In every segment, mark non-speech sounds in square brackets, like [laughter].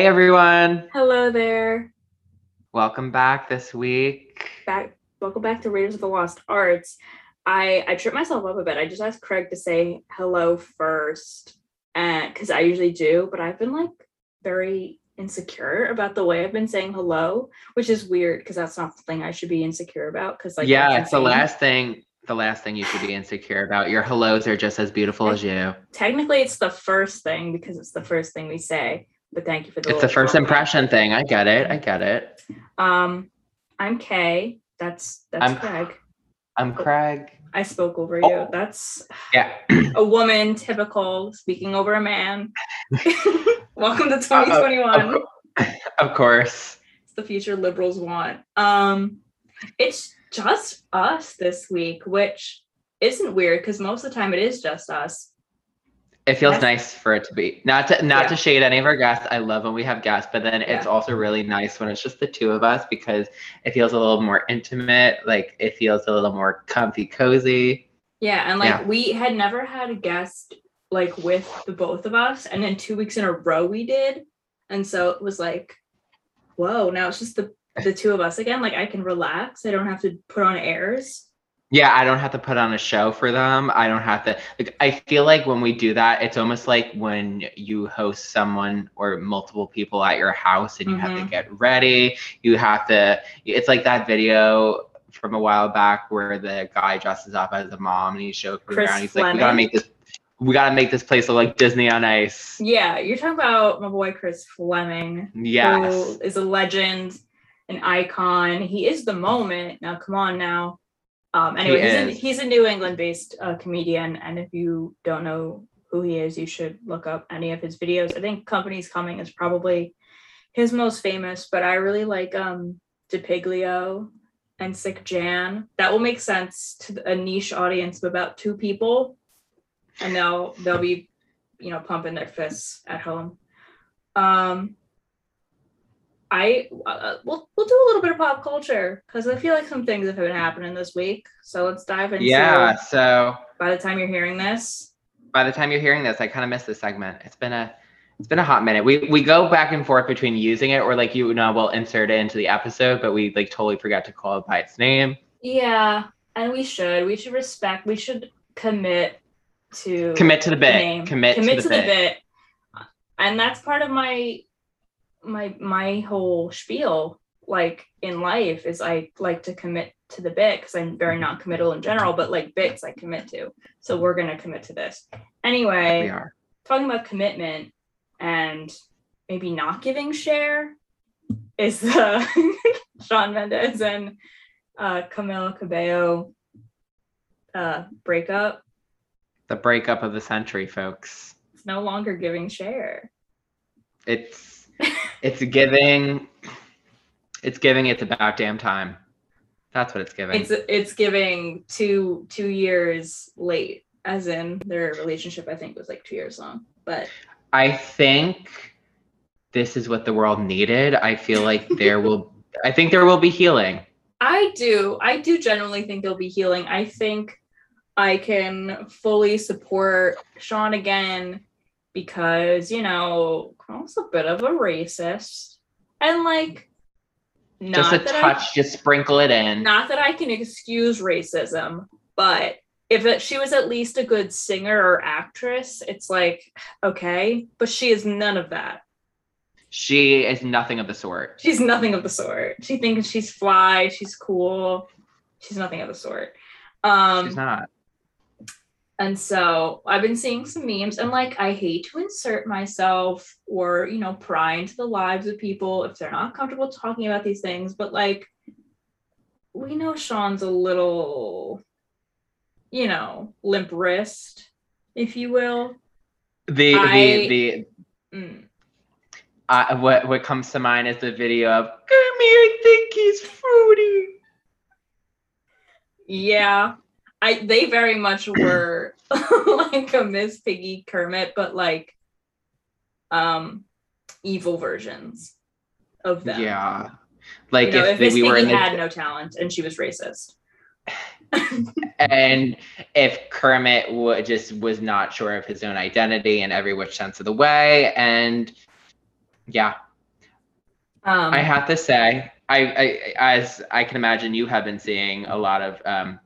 Hey everyone. Hello there. Welcome back this week. Back welcome back to Raiders of the Lost Arts. I I tripped myself up a bit. I just asked Craig to say hello first. Eh, and because I usually do, but I've been like very insecure about the way I've been saying hello, which is weird because that's not the thing I should be insecure about. Because like yeah, it's the last thing the last thing you should be insecure about. Your hellos are just as beautiful as you. Technically, it's the first thing because it's the first thing we say. But thank you for the. It's the first comment. impression thing. I get it. I get it. Um, I'm Kay. That's that's I'm, Craig. I'm Craig. I spoke over you. Oh. That's yeah. [sighs] a woman, typical speaking over a man. [laughs] Welcome to 2021. Uh, of, of course. It's the future liberals want. Um, it's just us this week, which isn't weird because most of the time it is just us. It feels That's, nice for it to be not to not yeah. to shade any of our guests. I love when we have guests, but then yeah. it's also really nice when it's just the two of us because it feels a little more intimate. Like it feels a little more comfy, cozy. Yeah, and like yeah. we had never had a guest like with the both of us, and then two weeks in a row we did, and so it was like, whoa! Now it's just the the two of us again. Like I can relax. I don't have to put on airs. Yeah, I don't have to put on a show for them. I don't have to like I feel like when we do that, it's almost like when you host someone or multiple people at your house and you mm-hmm. have to mm-hmm. get ready. You have to it's like that video from a while back where the guy dresses up as a mom and he's joking Chris around. He's Fleming. like, We gotta make this we gotta make this place look like Disney on Ice. Yeah, you're talking about my boy Chris Fleming. Yes. Who is a legend an icon. He is the moment. Now, come on now. Um, anyway, he he's, a, he's, a, New England based uh, comedian. And if you don't know who he is, you should look up any of his videos. I think Company's Coming is probably his most famous, but I really like um, DePiglio and Sick Jan. That will make sense to a niche audience of about two people. And they'll they'll be, you know, pumping their fists at home. Um, I uh, we'll we'll do a little bit of pop culture because I feel like some things have been happening this week. So let's dive into. Yeah. So by the time you're hearing this, by the time you're hearing this, I kind of missed this segment. It's been a it's been a hot minute. We we go back and forth between using it or like you know we'll insert it into the episode, but we like totally forgot to call it by its name. Yeah, and we should. We should respect. We should commit to commit to the bit. Commit, commit to, the, to bit. the bit. And that's part of my my my whole spiel like in life is I like to commit to the bit because I'm very non-committal in general, but like bits I commit to. So we're gonna commit to this. Anyway, we are talking about commitment and maybe not giving share is [laughs] the Shawn Mendes and uh, Camila Cabello uh, breakup. The breakup of the century, folks. It's no longer giving share. It's it's giving. It's giving. It's about damn time. That's what it's giving. It's it's giving two two years late, as in their relationship. I think was like two years long, but I think this is what the world needed. I feel like there will. [laughs] I think there will be healing. I do. I do generally think there'll be healing. I think I can fully support Shawn again because you know Carl's a bit of a racist, and like just a touch, I, just sprinkle it in. Not that I can excuse racism, but if it, she was at least a good singer or actress, it's like okay, but she is none of that. She is nothing of the sort. She's nothing of the sort. She thinks she's fly, she's cool. She's nothing of the sort. Um, she's not. And so I've been seeing some memes and like I hate to insert myself or, you know, pry into the lives of people if they're not comfortable talking about these things, but like we know Shawn's a little, you know, limp wrist, if you will. The I, the the mm. uh, what what comes to mind is the video of Gimme, I think he's fruity. Yeah, I they very much were [laughs] like a Miss Piggy Kermit, but like um evil versions of them. Yeah. Like you know, if, if Miss we Piggy had no talent and she was racist. [laughs] and if Kermit just was not sure of his own identity in every which sense of the way, and yeah, Um, I have to say, I, I as I can imagine, you have been seeing a lot of um,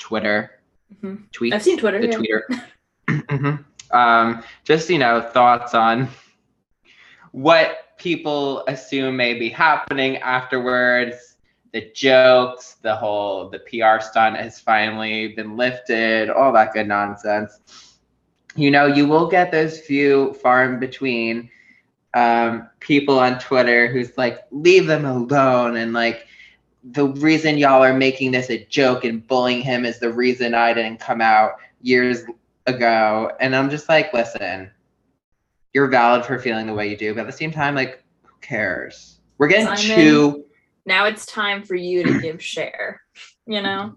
Twitter mm-hmm. tweets. I've seen Twitter. The yeah. Twitter. [laughs] mm-hmm. um, just you know, thoughts on what people assume may be happening afterwards. The jokes, the whole the PR stunt has finally been lifted, all that good nonsense. You know, you will get those few far in between um, people on Twitter who's like, leave them alone. And like, the reason y'all are making this a joke and bullying him is the reason I didn't come out years ago. And I'm just like, listen, you're valid for feeling the way you do. But at the same time, like, who cares? We're getting Simon, too. Now it's time for you to give [clears throat] share, you know?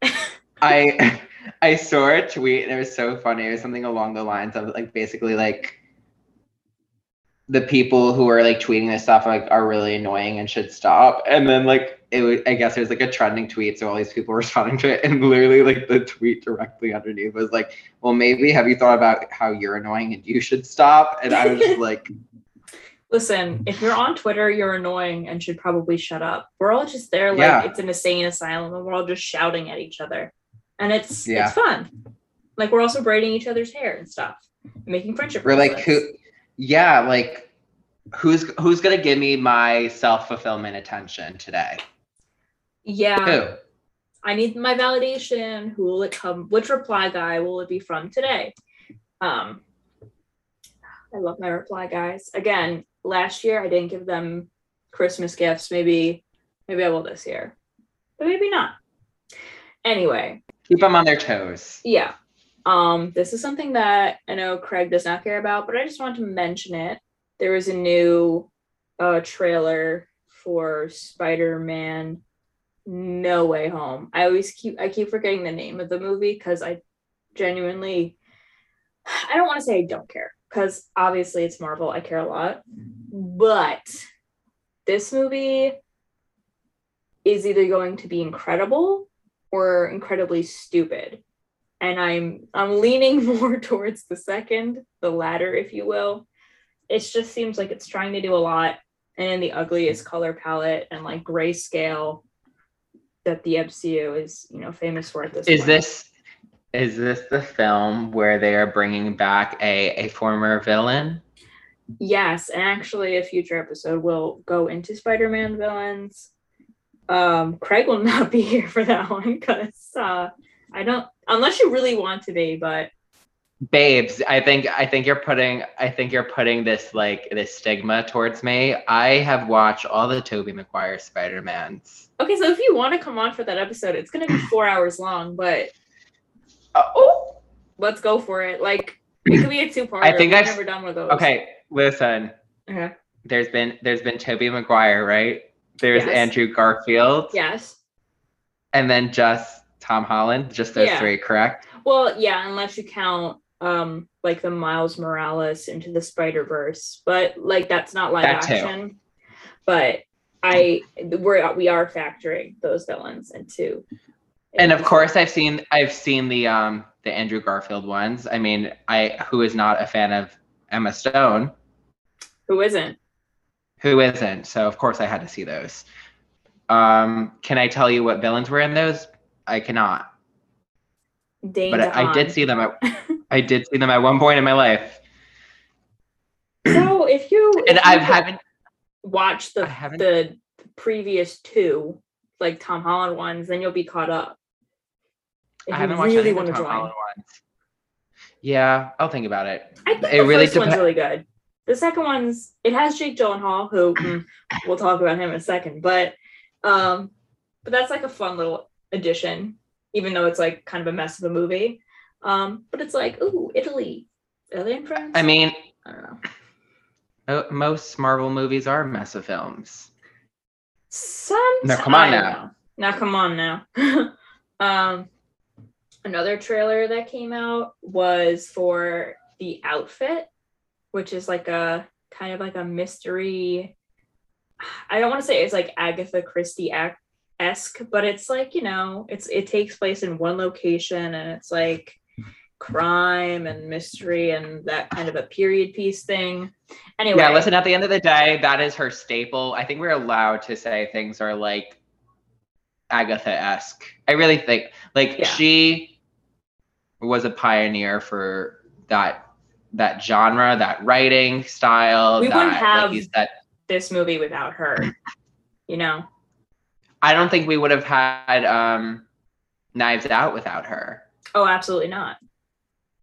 [laughs] I. I saw a tweet and it was so funny. It was something along the lines of like basically like the people who are like tweeting this stuff like are really annoying and should stop. And then like it would, I guess it was like a trending tweet, so all these people [laughs] responding to it, and literally like the tweet directly underneath was like, "Well, maybe have you thought about how you're annoying and you should stop?" And I was just like. [laughs] Listen, if you're on Twitter, you're annoying and should probably shut up. We're all just there like yeah. it's an insane asylum and we're all just shouting at each other. And it's yeah. it's fun. Like we're also braiding each other's hair and stuff, and making friendship. We're like who yeah, like who's who's gonna give me my self fulfillment attention today? Yeah. Who? I need my validation. Who will it come? Which reply guy will it be from today? Um, I love my reply guys. Again, last year I didn't give them Christmas gifts. Maybe, maybe I will this year, but maybe not. Anyway, keep them on their toes. Yeah. Um, this is something that I know Craig does not care about, but I just want to mention it. There was a new uh, trailer for Spider-Man No Way Home. I always keep I keep forgetting the name of the movie because I genuinely I don't want to say I don't care because obviously it's Marvel. I care a lot, but this movie is either going to be incredible or incredibly stupid and I'm I'm leaning [laughs] more towards the second, the latter, if you will. It just seems like it's trying to do a lot and in the ugliest color palette and like grayscale that the MCU is, you know, famous for at this Is point. this is this the film where they are bringing back a a former villain? Yes, and actually a future episode will go into Spider-Man villains. Um Craig will not [laughs] be here for that one cuz uh I don't unless you really want to be, but babes i think i think you're putting i think you're putting this like this stigma towards me. I have watched all the tobey maguire spider-mans. Okay so if you want to come on for that episode it's going to be [clears throat] four hours long but uh, oh! let's go for it. Like it could be a two-part i think i've never done with those. Okay listen. Okay. There's been there's been tobey maguire right? There's yes. andrew garfield. Yes. And then just Tom Holland, just those yeah. three, correct? Well, yeah, unless you count um like the Miles Morales into the Spider Verse, but like that's not live that action. Too. But I we're we are factoring those villains into. And of course, I've seen I've seen the um the Andrew Garfield ones. I mean, I who is not a fan of Emma Stone? Who isn't? Who isn't? So of course I had to see those. Um, can I tell you what villains were in those? I cannot. Dane but I, I, did see them. At, [laughs] I did see them at one point in my life. So if you and I haven't watched the the previous two, like Tom Holland ones, then you'll be caught up. If I haven't watched really want to Tom join. Holland ones. Yeah, I'll think about it. I think it the really first dep- one's really good. The second one's it has Jake Gyllenhaal, who mm, we'll talk about him in a second, but um, but that's like a fun little addition, even though it's like kind of a mess of a movie. Um, but it's like, ooh, Italy. Italy and France. I mean, I don't know. Most Marvel movies are mess of films. Sometimes. Now come on now. Now come on now. [laughs] um, another trailer that came out was for the outfit, which is like a kind of like a mystery. I don't want to say it's like Agatha Christie act esque, but it's like you know, it's it takes place in one location, and it's like crime and mystery and that kind of a period piece thing. Anyway. Yeah, listen, at the end of the day, that is her staple. I think we're allowed to say things are like Agatha esque. I really think like yeah. she was a pioneer for that that genre, that writing style. We that, wouldn't have like said, this movie without her. You know. I don't think we would have had um, Knives Out without her. Oh, absolutely not.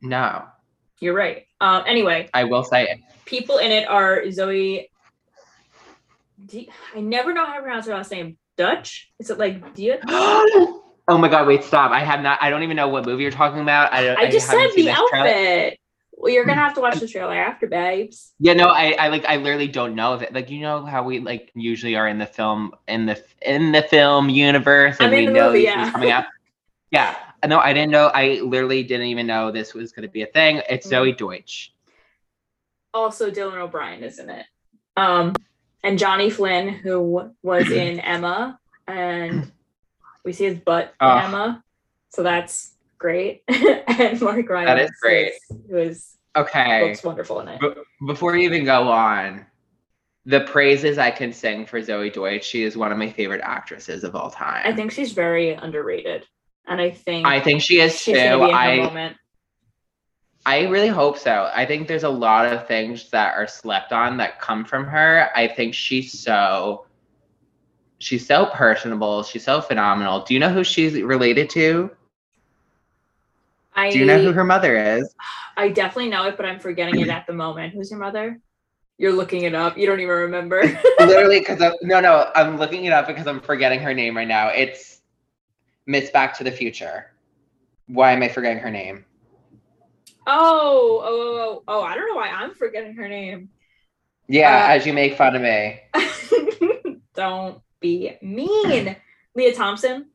No. You're right. Um, anyway, I will say it. People in it are Zoe. I never know how to pronounce her last name. Dutch? Is it like Dia? [gasps] oh my god! Wait, stop! I have not. I don't even know what movie you're talking about. I, I just I said the outfit. Trailer. Well, you're gonna have to watch the trailer after, babes. Yeah, no, I, I like, I literally don't know if it. Like, you know how we like usually are in the film, in the in the film universe, and we know movie, yeah. coming out. [laughs] Yeah, no, I didn't know. I literally didn't even know this was going to be a thing. It's mm-hmm. Zoey Deutch. Also, Dylan O'Brien is in it. Um, and Johnny Flynn, who was [clears throat] in Emma, and we see his butt in Emma, so that's great. [laughs] and Mark Rylance. That is great. Who is okay. Looks wonderful in it. Before you even go on, the praises I can sing for Zoey Deutch. She is one of my favorite actresses of all time. I think she's very underrated and I think I think she is too. I I really hope so. I think there's a lot of things that are slept on that come from her. I think she's so she's so personable. She's so phenomenal. Do you know who she's related to? I, Do you know who her mother is? I definitely know it, but I'm forgetting it at the moment. Who's your mother? You're looking it up. You don't even remember. [laughs] Literally, because no, no, I'm looking it up because I'm forgetting her name right now. It's Miss Back to the Future. Why am I forgetting her name? Oh, oh, oh, oh, I don't know why I'm forgetting her name. Yeah, uh, as you make fun of me. [laughs] don't be mean. Lea Thompson.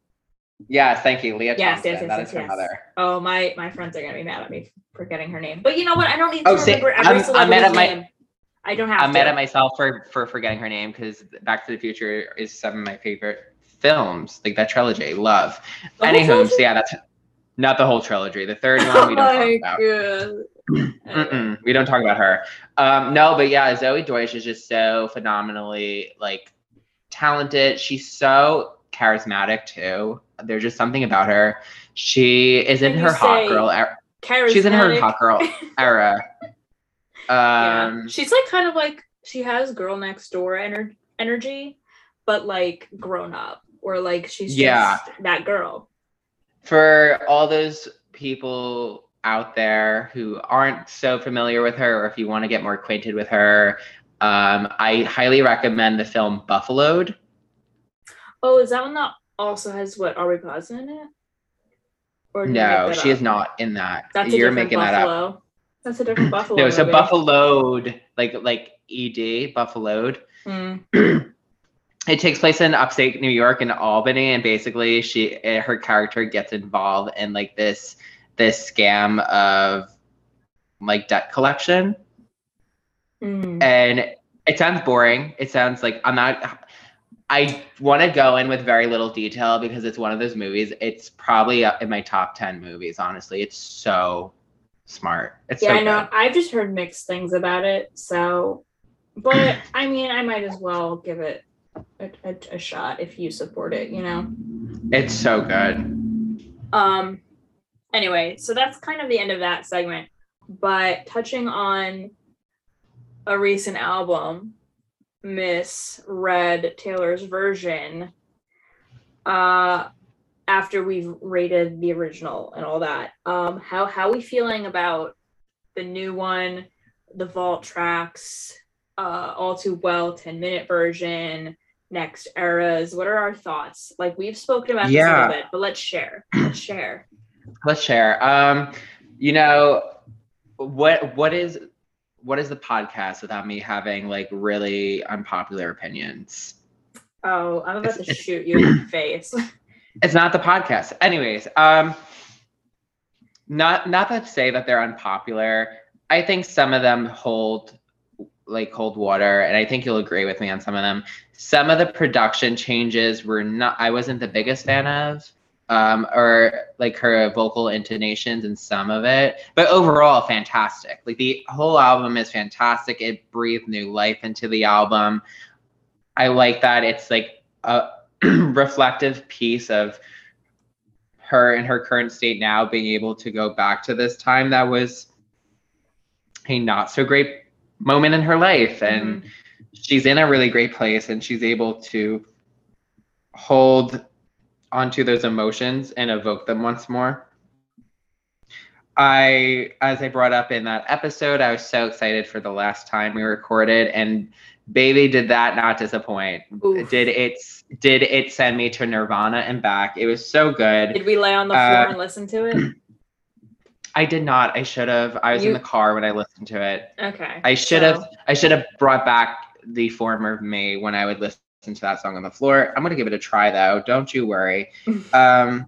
Yes, thank you, Lea. yes, Thompson. Yes, yes, that yes, is her yes. mother. Oh, my my friends are gonna be mad at me for getting her name. But you know what? I don't need to oh, remember every I'm, celebrity's I'm name. My, I don't have. I'm to. mad at myself for for forgetting her name because Back to the Future is some of my favorite films, like that trilogy. Love. The Anywho, so yeah, that's not the whole trilogy. The third [laughs] one we don't oh talk about. we don't talk about her. Um, no, but yeah, Zoey Deutch is just so phenomenally like talented. She's so charismatic too. There's just something about her. She is in her hot girl era. She's in her hot girl [laughs] era. [laughs] Um, yeah. She's like kind of like she has girl next door ener- energy, but like grown up or like she's yeah. that girl. For all those people out there who aren't so familiar with her, or if you want to get more acquainted with her, um, I highly recommend the film Buffaloed. Oh, is that one that also has what Aubrey Plaza in it? Or no, she up? is not in that. That's You're making Buffalo. that up. That's a different [clears throat] Buffalo. no, so movie. Buffaloed, like like ED, Buffaloed. Mm. it takes place in upstate New York in Albany, and basically she eh, her character gets involved in like this this scam of like debt collection, mm. and it sounds boring. It sounds like I'm not. I want to go in with very little detail because it's one of those movies. It's probably in my top ten movies. Honestly, it's so smart. It's yeah, so I know. Good. I've just heard mixed things about it, so. But I mean, I might as well give it a, a, a shot if you support it, you know? It's so good. Um, anyway, so that's kind of the end of that segment. But touching on a recent album, Miss Red Taylor's version, uh, after we've rated the original and all that, um, how how we feeling about the new one, the vault tracks, uh, all too well 10 minute version, next eras? What are our thoughts? Like we've spoken about yeah. this a little bit, but let's share. [clears throat] Let's share. Let's share. Um, you know, what what is what is the podcast without me having like really unpopular opinions? Oh, I'm about it's, to shoot you in the [clears throat] face. It's not the podcast. Anyways, um not not to say that they're unpopular. I think some of them hold like cold water and i think you'll agree with me on some of them some of the production changes were not i wasn't the biggest fan of um, or like her vocal intonations in some of it. But overall, fantastic. Like the whole album is fantastic. It breathed new life into the album. I like that it's like a [clears throat] reflective piece of her in her current state now being able to go back to this time that was a not so great moment in her life and mm-hmm. she's in a really great place and she's able to hold onto those emotions and evoke them once more i as i brought up in that episode i was so excited for the last time we recorded and baby did that not disappoint Oof. did it did it send me to nirvana and back it was so good did we lay on the floor uh, and listen to it [clears throat] I did not. I should have. I was you, in the car when I listened to it. Okay. I should so. have. I should have brought back the former me when I would listen to that song on the floor. I'm gonna give it a try though. Don't you worry. [laughs] um,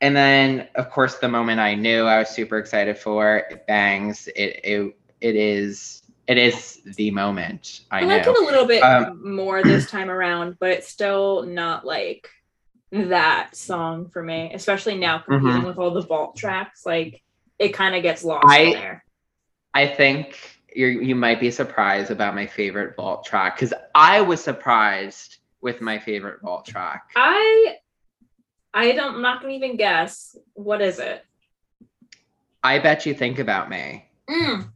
and then of course the moment I knew I was super excited for it bangs. It it it is it is the moment. I, I like it a little bit um, more this time around, but it's still not like that song for me, especially now competing mm-hmm. with all the vault tracks. Like it kind of gets lost I, there. I think you you might be surprised about my favorite vault track because I was surprised with my favorite vault track. I I don't I'm not gonna even guess. What is it? I bet you think about me. Mm.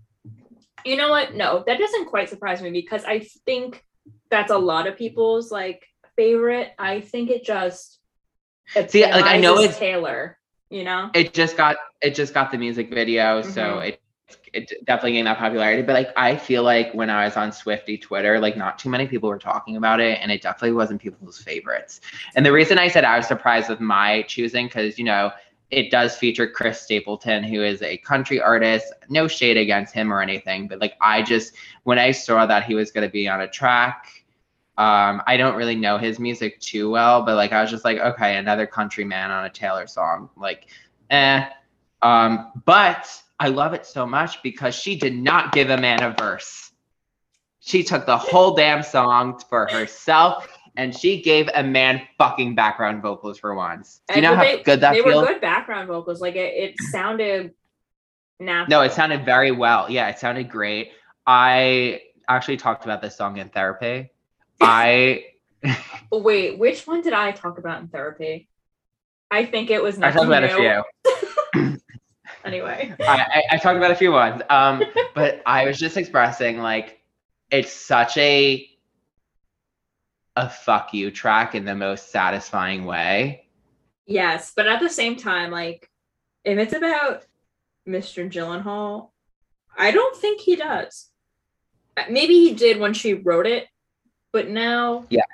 You know what? No, that doesn't quite surprise me because I think that's a lot of people's like favorite. I think it just See, like I know it's Taylor, you know. It just got it just got the music video, mm-hmm. so it it definitely gained that popularity. But like I feel like when I was on Swiftie Twitter, like not too many people were talking about it, and it definitely wasn't people's favorites. And the reason I said I was surprised with my choosing, because you know it does feature Chris Stapleton, who is a country artist. No shade against him or anything, but like I just when I saw that he was going to be on a track um, I don't really know his music too well, but like I was just like, okay, another country man on a Taylor song. Like, eh. Um, but I love it so much because she did not give a man a verse. She took the whole damn song for herself and she gave a man fucking background vocals for once. Do you know how they, good that they feels? They were good background vocals. Like it, it sounded natural. No, it sounded very well. Yeah, it sounded great. I actually talked about this song in therapy [laughs] I [laughs] wait, which one did I talk about in therapy? I think it was. I talked about a few. Anyway, I, I, I, talked about a few ones. Um, [laughs] but I was just expressing like it's such a a fuck you track in the most satisfying way. Yes, but at the same time, like if it's about Mr. Gyllenhaal, I don't think he does. Maybe he did when she wrote it, but now yeah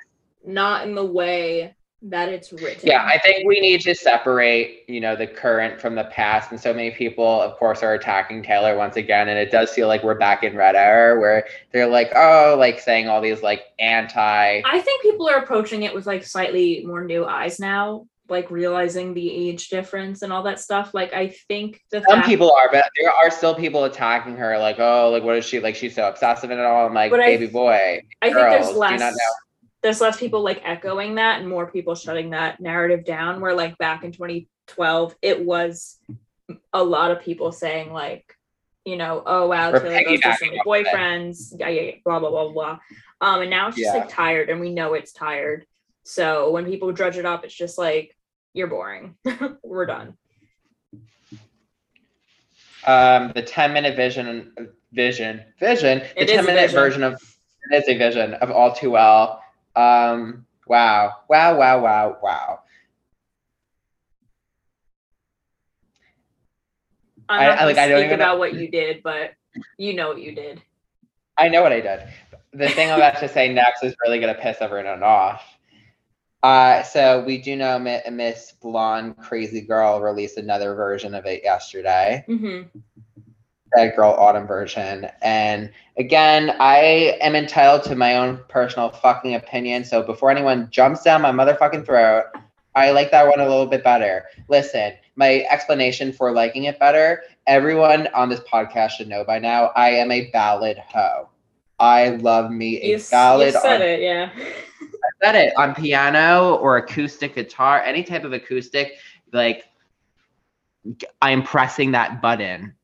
not in the way that it's written yeah i think we need to separate you know the current from the past and so many people of course are attacking taylor once again and it does feel like we're back in red era where they're like oh like saying all these like anti i think people are approaching it with like slightly more new eyes now like realizing the age difference and all that stuff. Like I think the some fact- people are, but there are still people attacking her. Like, oh, like what is she like? She's so obsessive and all. I'm like, but baby I, boy. I girls, think there's less. There's less people like echoing that, and more people shutting that narrative down. Where like back in 2012, it was a lot of people saying like, you know, oh wow, Taylor goes to so many boyfriends, yeah, yeah, yeah, blah blah blah blah. Um, and now it's just yeah. like tired, and we know it's tired. So when people drudge it up, it's just like you're boring. [laughs] We're done. Um, the 10 minute vision, vision, vision, the 10 minute version of, it is a vision of All Too Well. Um, wow, wow, wow, wow, wow. I'm not I, like, I don't speak about know. what you did, but you know what you did. I know what I did. The thing I'm about to say next is really going to piss everyone off. Uh, so we do know Miss Blonde Crazy Girl released another version of it yesterday. Mm-hmm. That Girl Autumn version. And again, I am entitled to my own personal fucking opinion. So before anyone jumps down my motherfucking throat, I like that one a little bit better. Listen, my explanation for liking it better, everyone on this podcast should know by now, I am a ballad hoe. I love me a you, ballad. You said it, yeah. I said it on piano or acoustic guitar, any type of acoustic, like I'm pressing that button.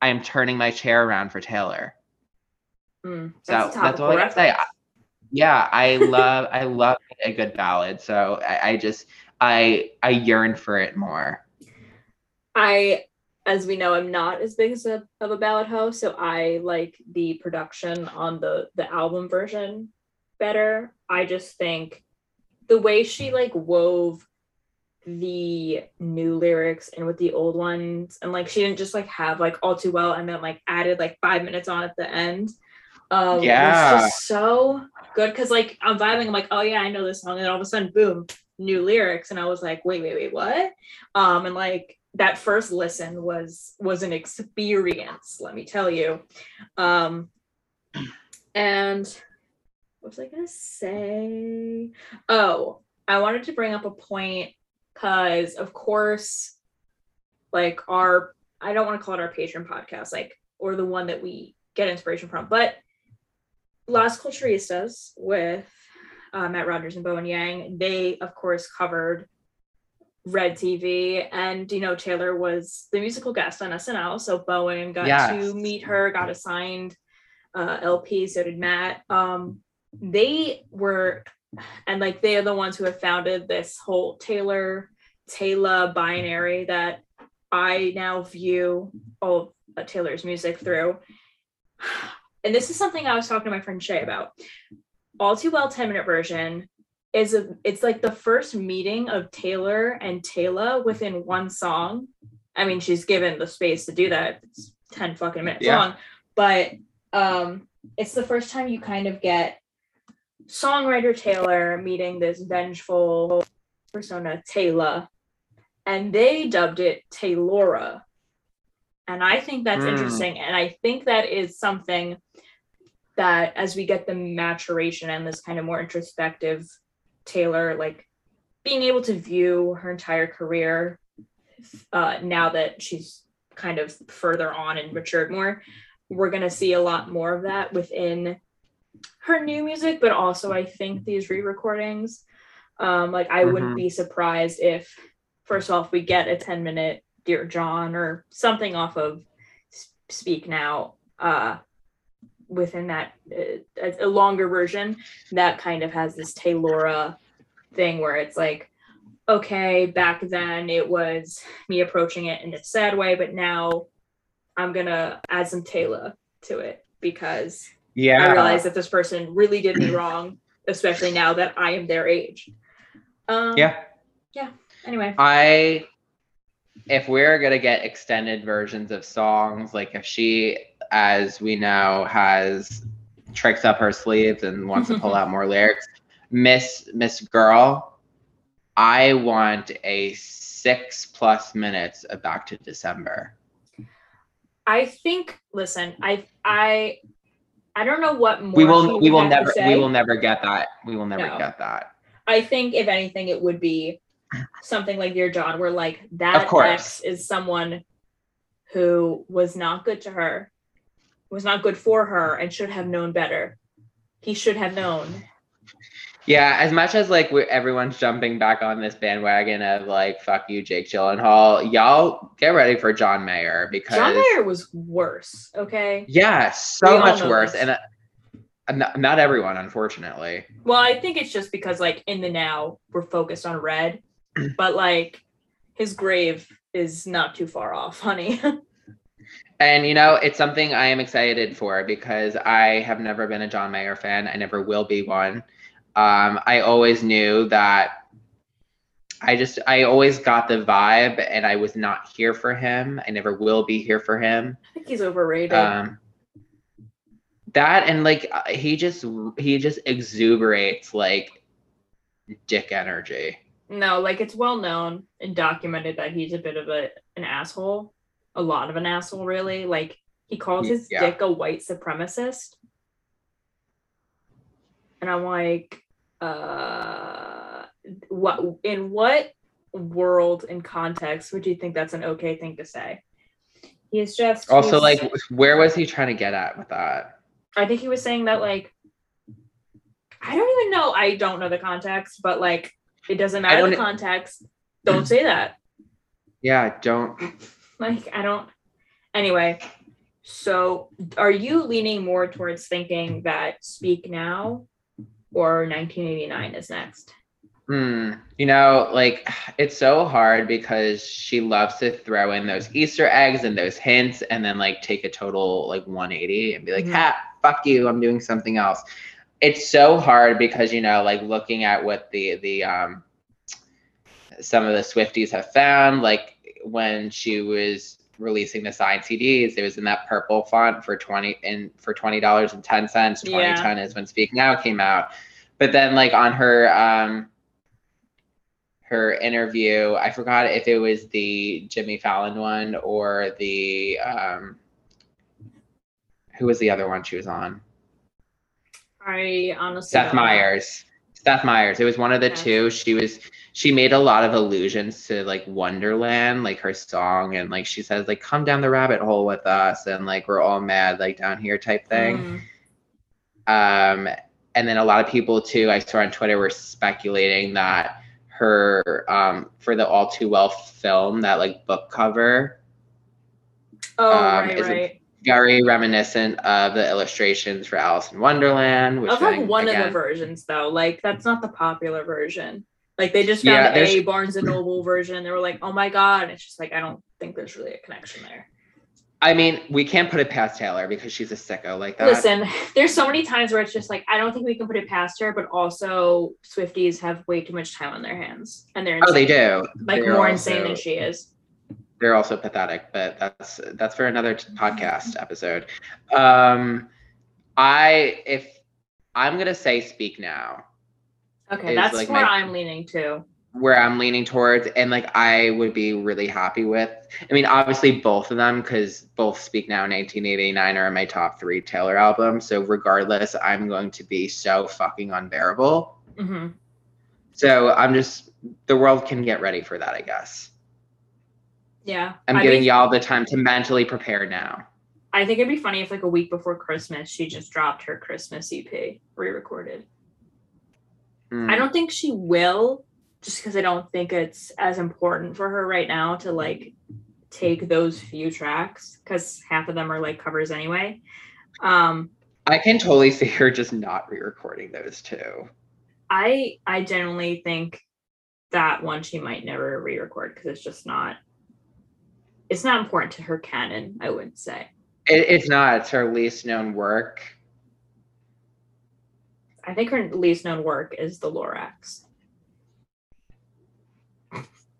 I am turning my chair around for Taylor. Mm, so that's all I can say. Yeah, I love I love a good ballad. So I, I just I I yearn for it more. I as we know, I'm not as big as a, of a ballad host, so I like the production on the the album version better. I just think the way she like wove the new lyrics and with the old ones. And like she didn't just like have like all too well and then like added like five minutes on at the end. Um yeah. just so good because like i'm vibing i'm like oh yeah i know this song. And then all of a sudden boom new lyrics. And i was like wait wait wait what? Um and like that first listen was was an experience let me tell you. Um and what was i gonna say? Oh i wanted to bring up a point because of course like our i don't want to call it our patron podcast like or the one that we get inspiration from but las culturistas with uh, matt rogers and bowen yang they of course covered red tv and you know taylor was the musical guest on snl so bowen got yes. to meet her got a signed uh, lp so did matt um, they were and like they are the ones who have founded this whole Taylor Taylor binary that I now view all of Taylor's music through. And this is something I was talking to my friend Shay about. All Too Well 10 minute version is a it's like the first meeting of Taylor and Taylor within one song. I mean, she's given the space to do that. It's 10 fucking minutes yeah. long, but um it's the first time you kind of get songwriter Taylor meeting this vengeful persona Taylor, and they dubbed it Taylora. And I think that's mm. interesting. And I think that is something that as we get the maturation and this kind of more introspective Taylor, like being able to view her entire career uh, now that she's kind of further on and matured more, we're going to see a lot more of that within her new music, but also I think these re-recordings. Um, like I mm-hmm. wouldn't be surprised if first off we get a 10 minute Dear John or something off of Speak Now uh within that uh, a longer version that kind of has this Taylora thing where it's like okay back then it was me approaching it in a sad way but now I'm gonna add some Taylor to it because yeah. I realize that this person really did me [clears throat] wrong especially now that i am their age. Um yeah. yeah anyway. I if we're gonna get extended versions of songs like if she as we know has tricks up her sleeves and wants to pull [laughs] out more lyrics miss miss girl i want a six plus minutes of back to december. I think listen i i I don't know what more we will we will never we will never get that. We will never no. get that. I think if anything, it would be something like Dear John, where like that ex is someone who was not good to her, was not good for her, and should have known better. He should have known. Yeah, as much as like everyone's jumping back on this bandwagon of like fuck you, Jake Gyllenhaal, y'all get ready for John Mayer because John Mayer was worse. Okay. Yeah, so we much worse, this. and uh, not, not everyone, unfortunately. Well, I think it's just because like in the now we're focused on Red, [clears throat] but like his grave is not too far off, honey. [laughs] And you know, it's something I am excited for because I have never been a John Mayer fan. I never will be one um, I always knew that I just I always got the vibe and I was not here for him. I never will be here for him. I think he's overrated. Um, that and like uh, he just he just exuberates like dick energy. No, like it's well known and documented that he's a bit of a an asshole. A lot of an asshole, really. Like he calls his yeah. dick a white supremacist. And I'm like, uh, what in what world and context would you think that's an okay thing to say? He's just also like where was he trying to get at with that? I think he was saying that like I don't even know. I don't know the context, but like it doesn't matter the context. Don't say that. Yeah, don't. Like I don't. Anyway, so are you leaning more towards thinking that Speak Now or 1989 is next? Hmm. You know, like it's so hard because she loves to throw in those Easter eggs and those hints and then like take a total like 180 and be like, mm-hmm. ha, fuck you, I'm doing something else. It's so hard because you know, like looking at what the the um some of the Swifties have found, like when she was releasing the signed CDs, it was in that purple font for 20 and for twenty dollars and ten cents. 2010 yeah. is when Speak Now came out. But then like on her um her interview. I forgot if it was the Jimmy Fallon one or the um who was the other one she was on? I honestly Seth Meyers. Seth Meyers. It was one of the two. She was she made a lot of allusions to like Wonderland, like her song, and like she says, like, come down the rabbit hole with us, and like we're all mad, like down here type thing. Mm. Um, and then a lot of people too, I saw on Twitter were speculating that her um, for the All Too Well film, that like book cover. Oh, um, right, right. Very reminiscent of the illustrations for Alice in Wonderland. Which I like one again, of the versions though. Like that's not the popular version. Like they just found yeah, a Barnes and Noble version. They were like, "Oh my god!" And it's just like I don't think there's really a connection there. I mean, we can't put it past Taylor because she's a sicko like that. Listen, there's so many times where it's just like I don't think we can put it past her, but also Swifties have way too much time on their hands, and they're insane. oh, they do like they're more also, insane than she is. They're also pathetic, but that's that's for another podcast episode. Um, I if I'm gonna say speak now. Okay, that's like where my, I'm leaning to where I'm leaning towards, and like I would be really happy with. I mean, obviously both of them, because both Speak Now and 1989 are in my top three Taylor albums. So regardless, I'm going to be so fucking unbearable. Mm-hmm. So I'm just the world can get ready for that, I guess. Yeah, I'm I giving y'all the time to mentally prepare now. I think it'd be funny if like a week before Christmas she just dropped her Christmas EP re-recorded. Mm. I don't think she will just because I don't think it's as important for her right now to like take those few tracks because half of them are like covers anyway. Um, I can totally [laughs] see her just not re-recording those two. I I generally think that one she might never re-record because it's just not it's not important to her canon, I wouldn't say. It, it's not. It's her least known work. I think her least known work is the Lorax.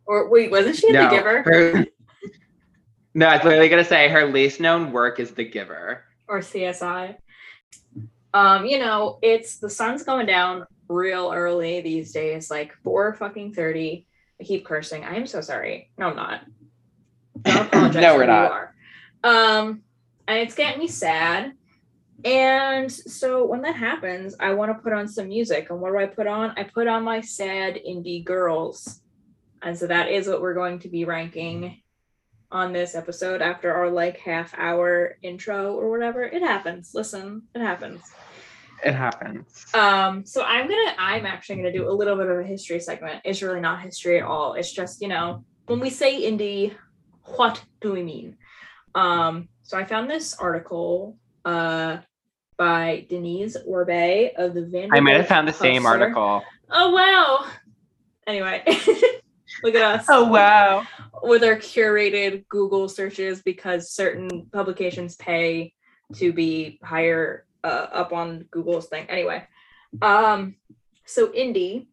Or wait, wasn't she no, The Giver? Her, no, I was literally gonna say her least known work is The Giver. Or CSI. Um, you know, it's the sun's going down real early these days, like four fucking thirty. I keep cursing. I am so sorry. No, I'm not. [laughs] Don't apologize. no, we're not. Um, and it's getting me sad. And so when that happens, I want to put on some music. And what do I put on? I put on my sad indie girls and so that is what we're going to be ranking on this episode after our like half hour intro or whatever. It happens. Listen, it happens. It happens. Um, so I'm gonna I'm actually gonna do a little bit of a history segment. It's really not history at all. It's just, you know, when we say indie, what do we mean? Um, so I found this article uh by Denise Orbe of the Vanderbilt. I might have found the Hustler. same article. Oh wow. Anyway. [laughs] Look at us. Oh wow. With our curated Google searches because certain publications pay to be higher uh, up on Google's thing. Anyway, um, so indie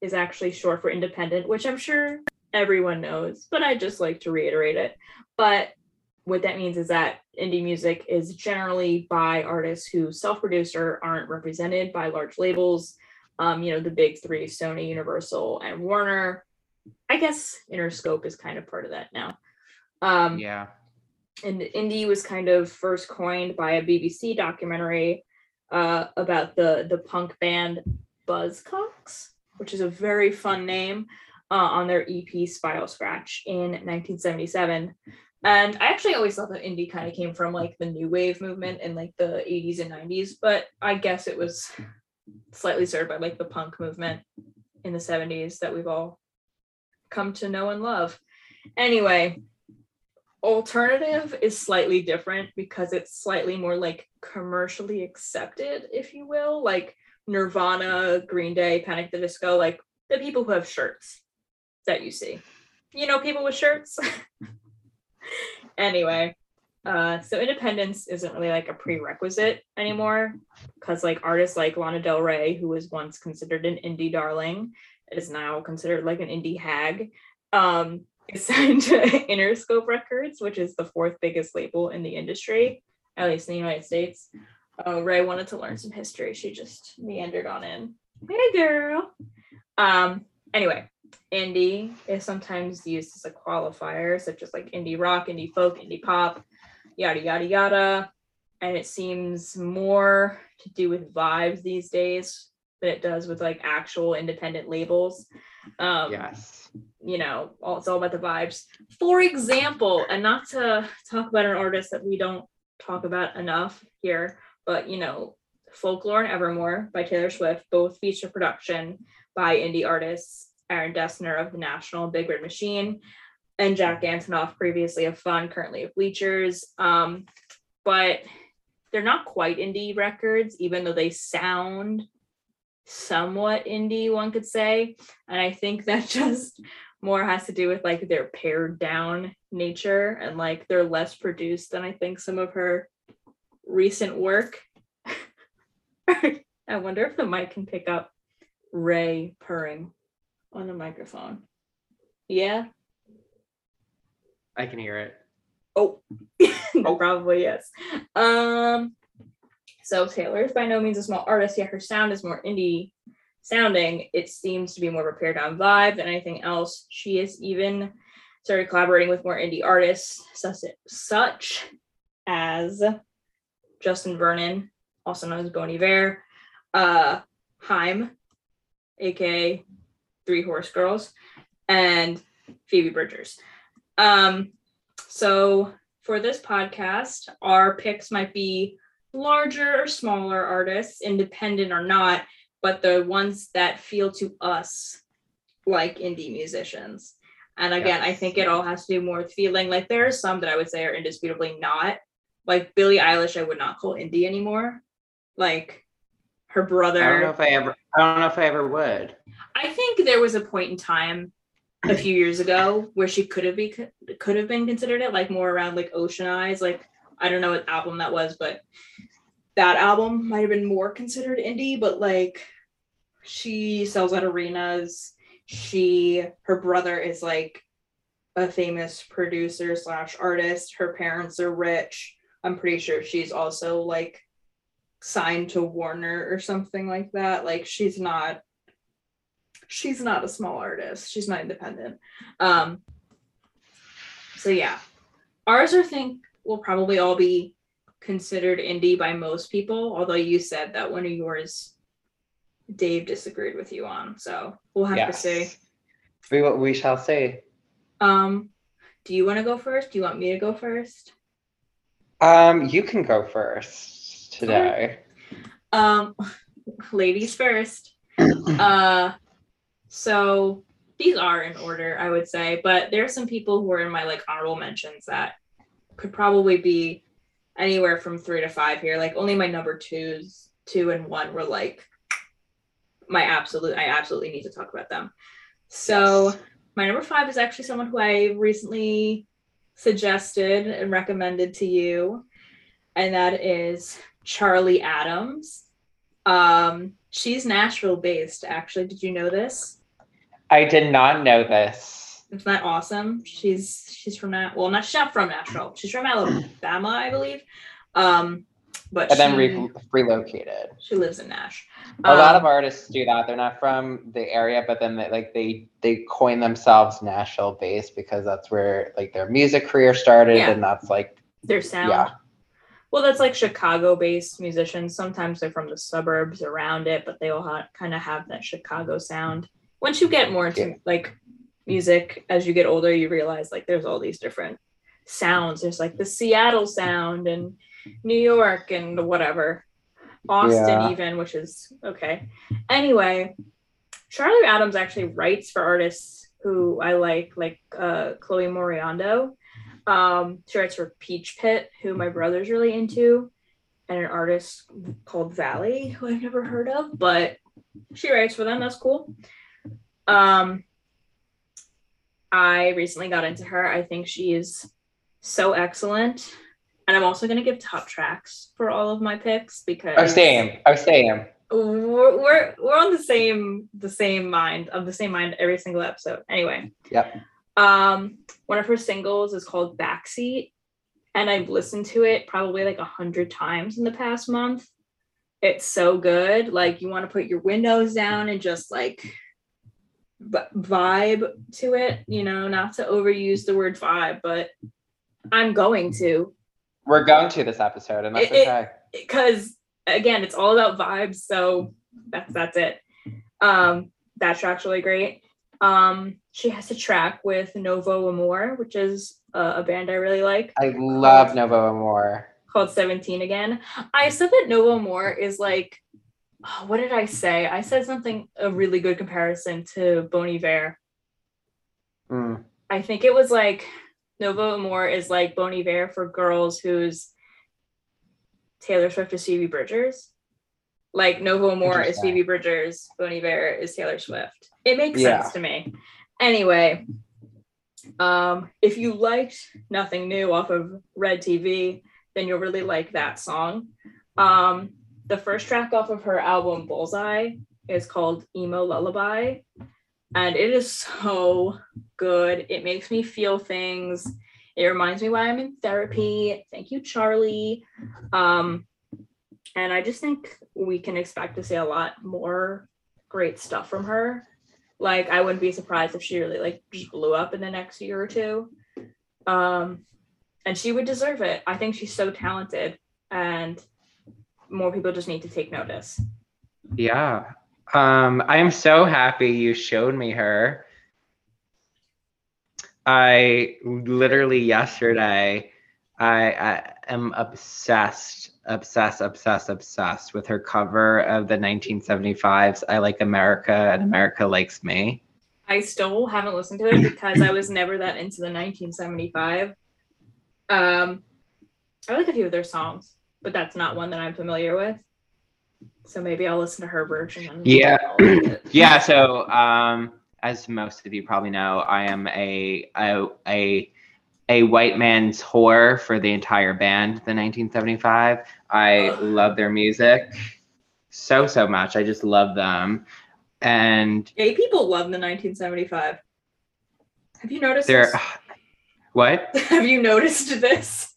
is actually short for independent, which I'm sure everyone knows, but I just like to reiterate it. But what that means is that indie music is generally by artists who self-produce or aren't represented by large labels. Um, you know, the big three, Sony, Universal, and Warner. I guess Interscope is kind of part of that now. Um, yeah. And indie was kind of first coined by a BBC documentary uh, about the the punk band Buzzcocks, which is a very fun name uh, on their EP Spiral Scratch in 1977. And I actually always thought that indie kind of came from like the new wave movement in like the 80s and 90s, but I guess it was slightly stirred by like the punk movement in the 70s that we've all come to know and love. Anyway, alternative is slightly different because it's slightly more like commercially accepted, if you will, like Nirvana, Green Day, Panic the Disco, like the people who have shirts that you see. You know, people with shirts. [laughs] [laughs] anyway, uh, so independence isn't really like a prerequisite anymore because like artists like Lana Del Rey, who was once considered an indie darling, is now considered like an indie hag. Um, is [laughs] signed to Interscope Records, which is the fourth biggest label in the industry, at least in the United States. Uh, Ray wanted to learn some history. She just meandered on in. Hey, girl. Um. Anyway, indie is sometimes used as a qualifier, such as like indie rock, indie folk, indie pop, yada yada yada. And it seems more to do with vibes these days than it does with like actual independent labels. Um, yes. You know, all, it's all about the vibes. For example, and not to talk about an artist that we don't talk about enough here, but you know, Folklore and Evermore by Taylor Swift both feature production by indie artists Aaron Dessner of the National Big Red Machine and Jack Antonoff, previously of Fun, currently of Bleachers. Um, but they're not quite indie records, even though they sound somewhat indie, one could say. And I think [laughs] that just more has to do with like their pared down nature and like they're less produced than I think some of her recent work. [laughs] I wonder if the mic can pick up Ray purring on the microphone. Yeah. I can hear it. Oh, [laughs] oh. probably yes. Um, so Taylor is by no means a small artist, yet her sound is more indie sounding. It seems to be more prepared on vibe than anything else. She has even started collaborating with more indie artists, such, as Justin Vernon, also known as Bon Iver, uh, Haim, aka Three Horse Girls, and Phoebe Bridgers. Um, so for this podcast, our picks might be larger or smaller artists, independent or not, but the ones that feel to us like indie musicians. And again. I think it all has to do more with feeling. Like there are some that I would say are indisputably not. Like Billie Eilish, I would not call indie anymore. Like her brother. I don't know if I ever. I don't know if I ever would. I think there was a point in time a few years ago where she could have be could have been considered it, like more around like Ocean Eyes. Like I don't know what album that was, but that album might have been more considered indie. But like she sells at arenas. She her brother is like a famous producer slash artist. Her parents are rich. I'm pretty sure she's also like signed to Warner or something like that. Like she's not she's not a small artist. She's not independent. Um so yeah. Ours I think will probably all be considered indie by most people, although you said that one of yours Dave disagreed with you on. So we'll have yes. to see. We we shall see. Um do you want to go first? Do you want me to go first? Um, you can go first today? Um, ladies first. uh, so these are in order, I would say, but there are some people who are in my like honorable mentions that could probably be anywhere from three to five here. Like only my number twos, two and one were like my absolute. I absolutely need to talk about them. So yes. my number five is actually someone who I recently suggested and recommended to you, and that is Charli Adams. Um, she's Nashville based, actually. Did you know this? I did not know this. Isn't that awesome? She's she's from that. Well, not she's not from Nashville. She's from Alabama, I believe. Um, but and then re- relocated. She lives in Nash. A um, lot of artists do that. They're not from the area, but then they, like they they coin themselves Nashville based because that's where like their music career started, yeah. and that's like their sound. Yeah well that's like chicago based musicians sometimes they're from the suburbs around it but they all ha- kind of have that chicago sound once you get more into yeah. like music as you get older you realize like there's all these different sounds there's like the seattle sound and new york and whatever Austin yeah. even, which is okay. Anyway, Charli Adams actually writes for artists who I like, like uh, Chloe Moriondo. Um, she writes for Peach Pit, who my brother's really into, and an artist called Valley, who I've never heard of, but she writes for them. That's cool. Um, I recently got into her. I think she is so excellent. And I'm also gonna give top tracks for all of my picks because oh same. Oh same. We're, we're we're on the same the same mind of the same mind every single episode. Anyway. Yep. Um, one of her singles is called Backseat, and I've listened to it probably like a hundred times in the past month. It's so good. Like you want to put your windows down and just like vibe to it. You know, not to overuse the word vibe, but I'm going to. We're going to this episode, and that's it, okay. Because again, it's all about vibes. So that's that's it. Um, that track's really great. Um, she has a track with Novo Amor, which is uh, a band I really like. I love called, Novo Amor. Called 17 again. I said that Novo Amor is like, oh, [sighs] what did I say? I said something, a really good comparison to Bon Iver. Mm. I think it was like Novo Amor is like Bon Iver for girls who's Taylor Swift is Phoebe Bridgers. Like Novo Amor is Phoebe Bridgers, Bon Iver is Taylor Swift. It makes yeah. sense to me. Anyway, um, if you liked Nothing New off of Red TV, then you'll really like that song. Um, the first track off of her album Bullseye is called Emo Lullaby and it is so good. It makes me feel things. It reminds me why I'm in therapy. Thank you, Charli. Um, and I just think we can expect to see a lot more great stuff from her. Like I wouldn't be surprised if she really like just blew up in the next year or two. Um, and she would deserve it. I think she's so talented, and more people just need to take notice. Yeah, um, I am so happy you showed me her. I literally yesterday, I, I am obsessed, obsessed, obsessed, obsessed with her cover of the 1975's I Like America and America Likes Me. I still haven't listened to it because I was never that into the 1975. Um, I like a few of their songs, but that's not one that I'm familiar with. So maybe I'll listen to her version. yeah. [clears throat] yeah. So, um, as most of you probably know, I am a, a, a, a white man's whore for the entire band, the 1975. I love their music so, so much. I just love them. And gay people love the 1975. Have you noticed they're, this? [sighs] What? [laughs] Have you noticed this?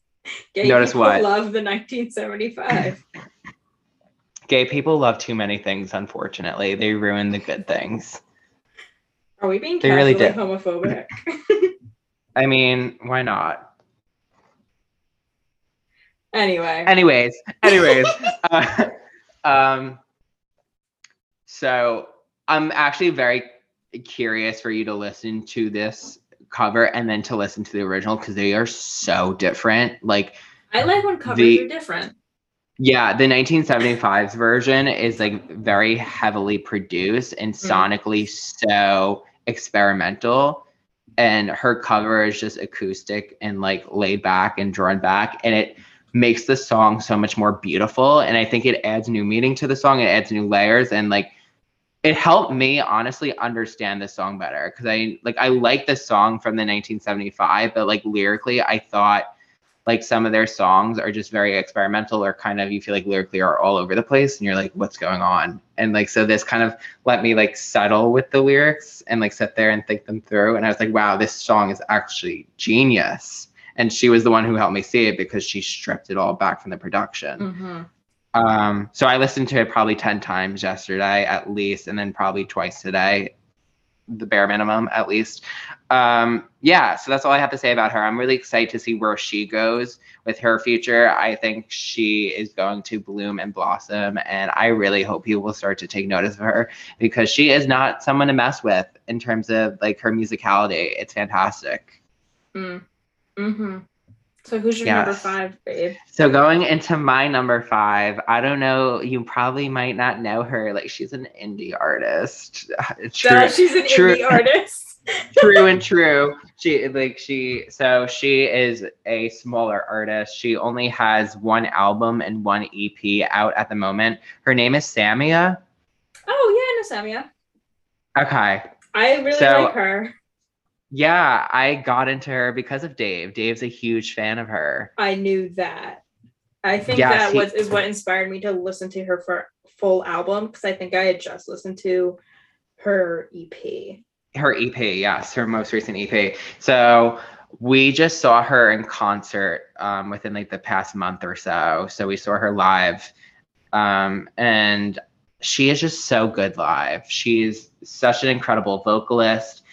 Gay Notice people what? love the 1975. [laughs] Gay people love too many things, unfortunately. They ruin the good things. Are we being they really homophobic? [laughs] I mean, why not? Anyway. Anyways, anyways. [laughs] uh, um, so I'm actually very curious for you to listen to this cover and then to listen to the original because they are so different. Like I like when covers the, are different. Yeah, the 1975's version is like very heavily produced and mm. sonically so experimental. And her cover is just acoustic and like laid back and drawn back. And it makes the song so much more beautiful. And I think it adds new meaning to the song, it adds new layers. And like it helped me honestly understand the song better because I like I like the song from the 1975, but like lyrically, I thought like some of their songs are just very experimental or kind of you feel like lyrically are all over the place and you're like what's going on? And like so this kind of let me like settle with the lyrics and like sit there and think them through. And i was like wow this song is actually genius. And she was the one who helped me see it because she stripped it all back from the production. Mm-hmm. um, so i listened to it probably 10 times yesterday at least and then probably twice today the bare minimum at least. Um, yeah, so that's all I have to say about her. I'm really excited to see where she goes with her future. I think she is going to bloom and blossom, and I really hope people will start to take notice of her because she is not someone to mess with in terms of like her musicality. It's fantastic. Mm. Hmm. So who's your yes. number five, babe? So going into my number five, I don't know. You probably might not know her. Like she's an indie artist. [sighs] True, she's an true, indie artist. [laughs] true and true. She like she so she is a smaller artist. She only has one album and one EP out at the moment. Her name is Samia. Oh yeah, I know Samia. Okay. I really so, like her. Yeah, I got into her because of Dave. Dave's a huge fan of her. I knew that. I think yes, that he, was is what inspired me to listen to her for full album because I think I had just listened to her EP. Her EP, yes, her most recent EP. So we just saw her in concert um, within like the past month or so. So we saw her live, um, and she is just so good live. She's such an incredible vocalist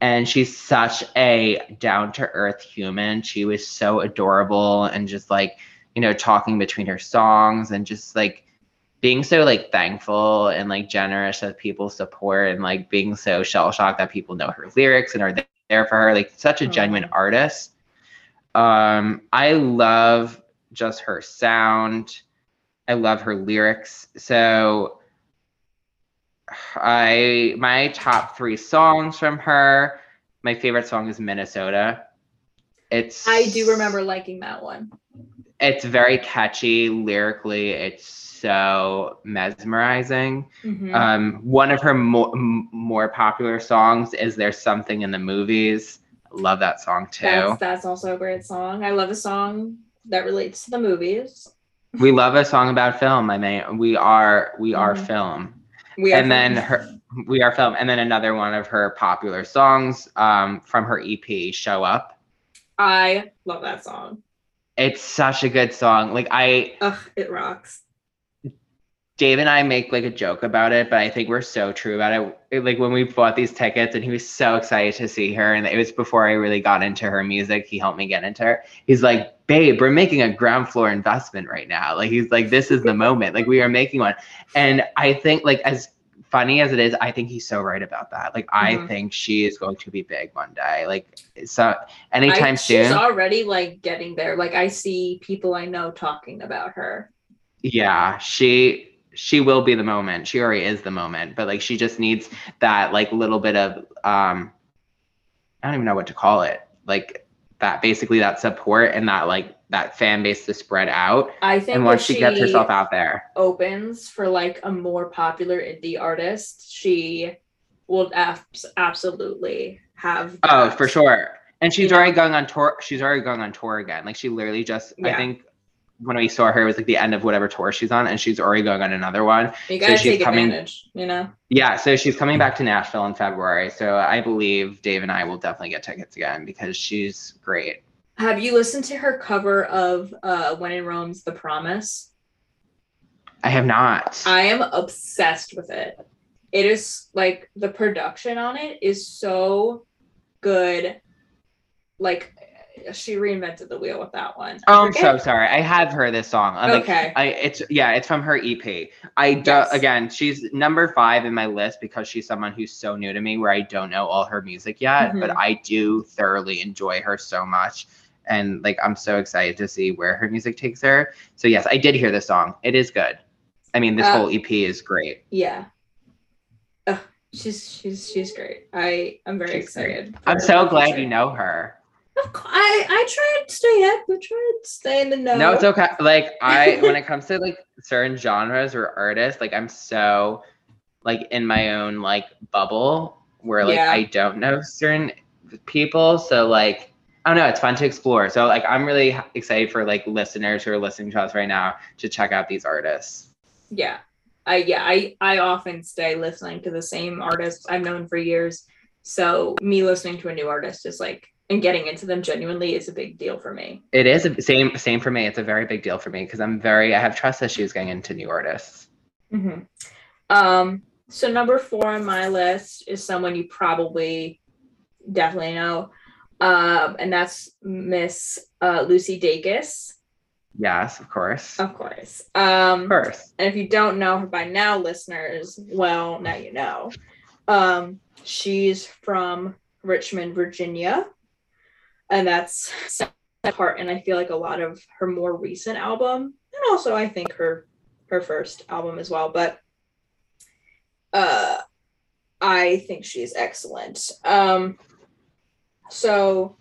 and she's such a down to earth human. She was so adorable and just like, you know, talking between her songs and just like being so like thankful and like generous of people's support and like being so shell shocked that people know her lyrics and are there for her. Like such a genuine artist. Um, I love just her sound. I love her lyrics. So I my top three songs from her. My favorite song is Minnesota. It's I do remember liking that one. It's very catchy lyrically. It's so mesmerizing. Mm-hmm. Um, one of her more more popular songs is "There's Something in the Movies." Love that song too. That's, that's also a great song. I love a song that relates to the movies. We love a song about film. I mean, we are we are mm-hmm. film. We and then her we are film and then another one of her popular songs um, from her ep show up. I love that song. It's such a good song. Like i Ugh, it rocks dave and i make like a joke about it but i think we're so true about it. it like when we bought these tickets and he was so excited to see her and it was before i really got into her music he helped me get into her he's like babe we're making a ground floor investment right now like he's like this is the moment like we are making one and i think like as funny as it is, I think he's so right about that. Like, mm-hmm. I think she is going to be big one day. Like, so anytime I, soon. She's already like getting there. Like, I see people I know talking about her. Yeah, she she will be the moment. She already is the moment, but like she just needs that like little bit of um I don't even know what to call it. Like that basically that support and that like that fan base to spread out. I think and once she, she gets herself out there, opens for like a more popular indie artist, she will abs- absolutely have. Oh, that. Oh, for sure. And she's you already going on tour. She's already going on tour again. Like she literally just, yeah. I think when we saw her, it was like the end of whatever tour she's on, and she's already going on another one. You gotta so she's take coming, advantage, you know. Yeah, so she's coming back to Nashville in February. So I believe Dave and I will definitely get tickets again because she's great. Have you listened to her cover of uh, When in Rome's The Promise? I have not. I am obsessed with it. It is like the production on it is so good. Like she reinvented the wheel with that one. Oh, I'm so sorry. I have heard this song. I'm okay. Like, I it's yeah, it's from her EP. I do, yes. again, she's number five in my list because she's someone who's so new to me where I don't know all her music yet, mm-hmm. but I do thoroughly enjoy her so much and like I'm so excited to see where her music takes her. So yes, I did hear the song. It is good. I mean, this uh, whole EP is great. Yeah. she's she's she's great. I I'm very she's excited. I'm so glad you know her. I I try to stay up. I try to stay in the know. No, it's okay. Like I, when it comes to like certain genres or artists, like I'm so like in my own like bubble where like yeah. I don't know certain people. So like I don't know. It's fun to explore. So like, I'm really excited for like listeners who are listening to us right now to check out these artists. Yeah, I yeah I I often stay listening to the same artists I've known for years. So me listening to a new artist is like and getting into them genuinely is a big deal for me. It is a, same same for me. It's a very big deal for me because I'm very I have trust issues getting into new artists. Mm-hmm. Um. So number four on my list is someone you probably definitely know um, and that's Miss uh, Lucy Dacus. Yes, of course. Of course. Um, of course. And if you don't know her by now, listeners, well, now you know. Um, she's from Richmond, Virginia, and that's part and I feel like a lot of her more recent album and also I think her her first album as well, but uh I think she's excellent. Um so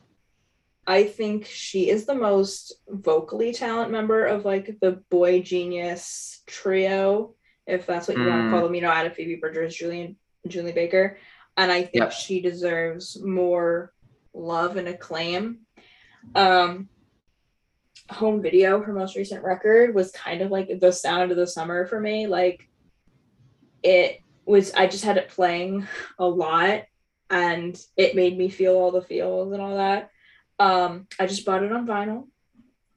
I think she is the most vocally talent member of like the boy genius trio, if that's what you mm. want to call them, you know, out of Phoebe Bridgers, Julien Julie Baker. And I think yep. she deserves more love and acclaim. Um home video, her most recent record, was kind of like the sound of the summer for me. Like it was I just had it playing a lot and it made me feel all the feels and all that. Um, I just bought it on vinyl.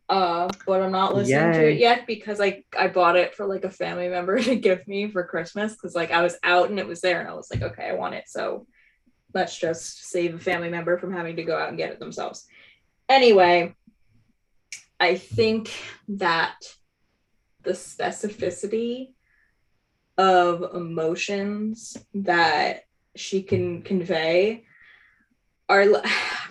Uh, but I'm not listening Yay. to it yet because like I bought it for like a family member [laughs] to give me for Christmas because like I was out and it was there and I was like, okay, I want it. So let's just save a family member from having to go out and get it themselves. Anyway, I think that the specificity of emotions that she can convey are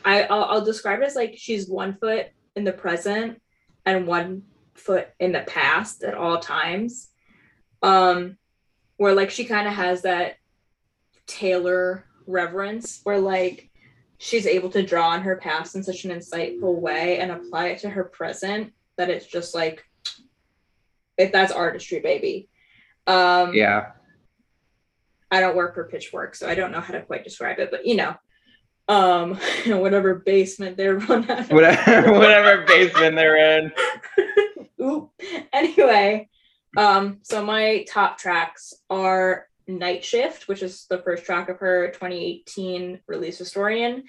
I I'll, I'll describe it as like she's one foot in the present and one foot in the past at all times um where like she kind of has that Taylor reverence where like she's able to draw on her past in such an insightful way and apply it to her present that it's just like if that's artistry baby. Um yeah. I don't work for pitchfork so i don't know how to quite describe it but you know um [laughs] whatever basement they're [laughs] run out whatever, [laughs] whatever basement they're in. Oop. anyway um so my top tracks are Night Shift, which is the first track of her 2018 release Historian.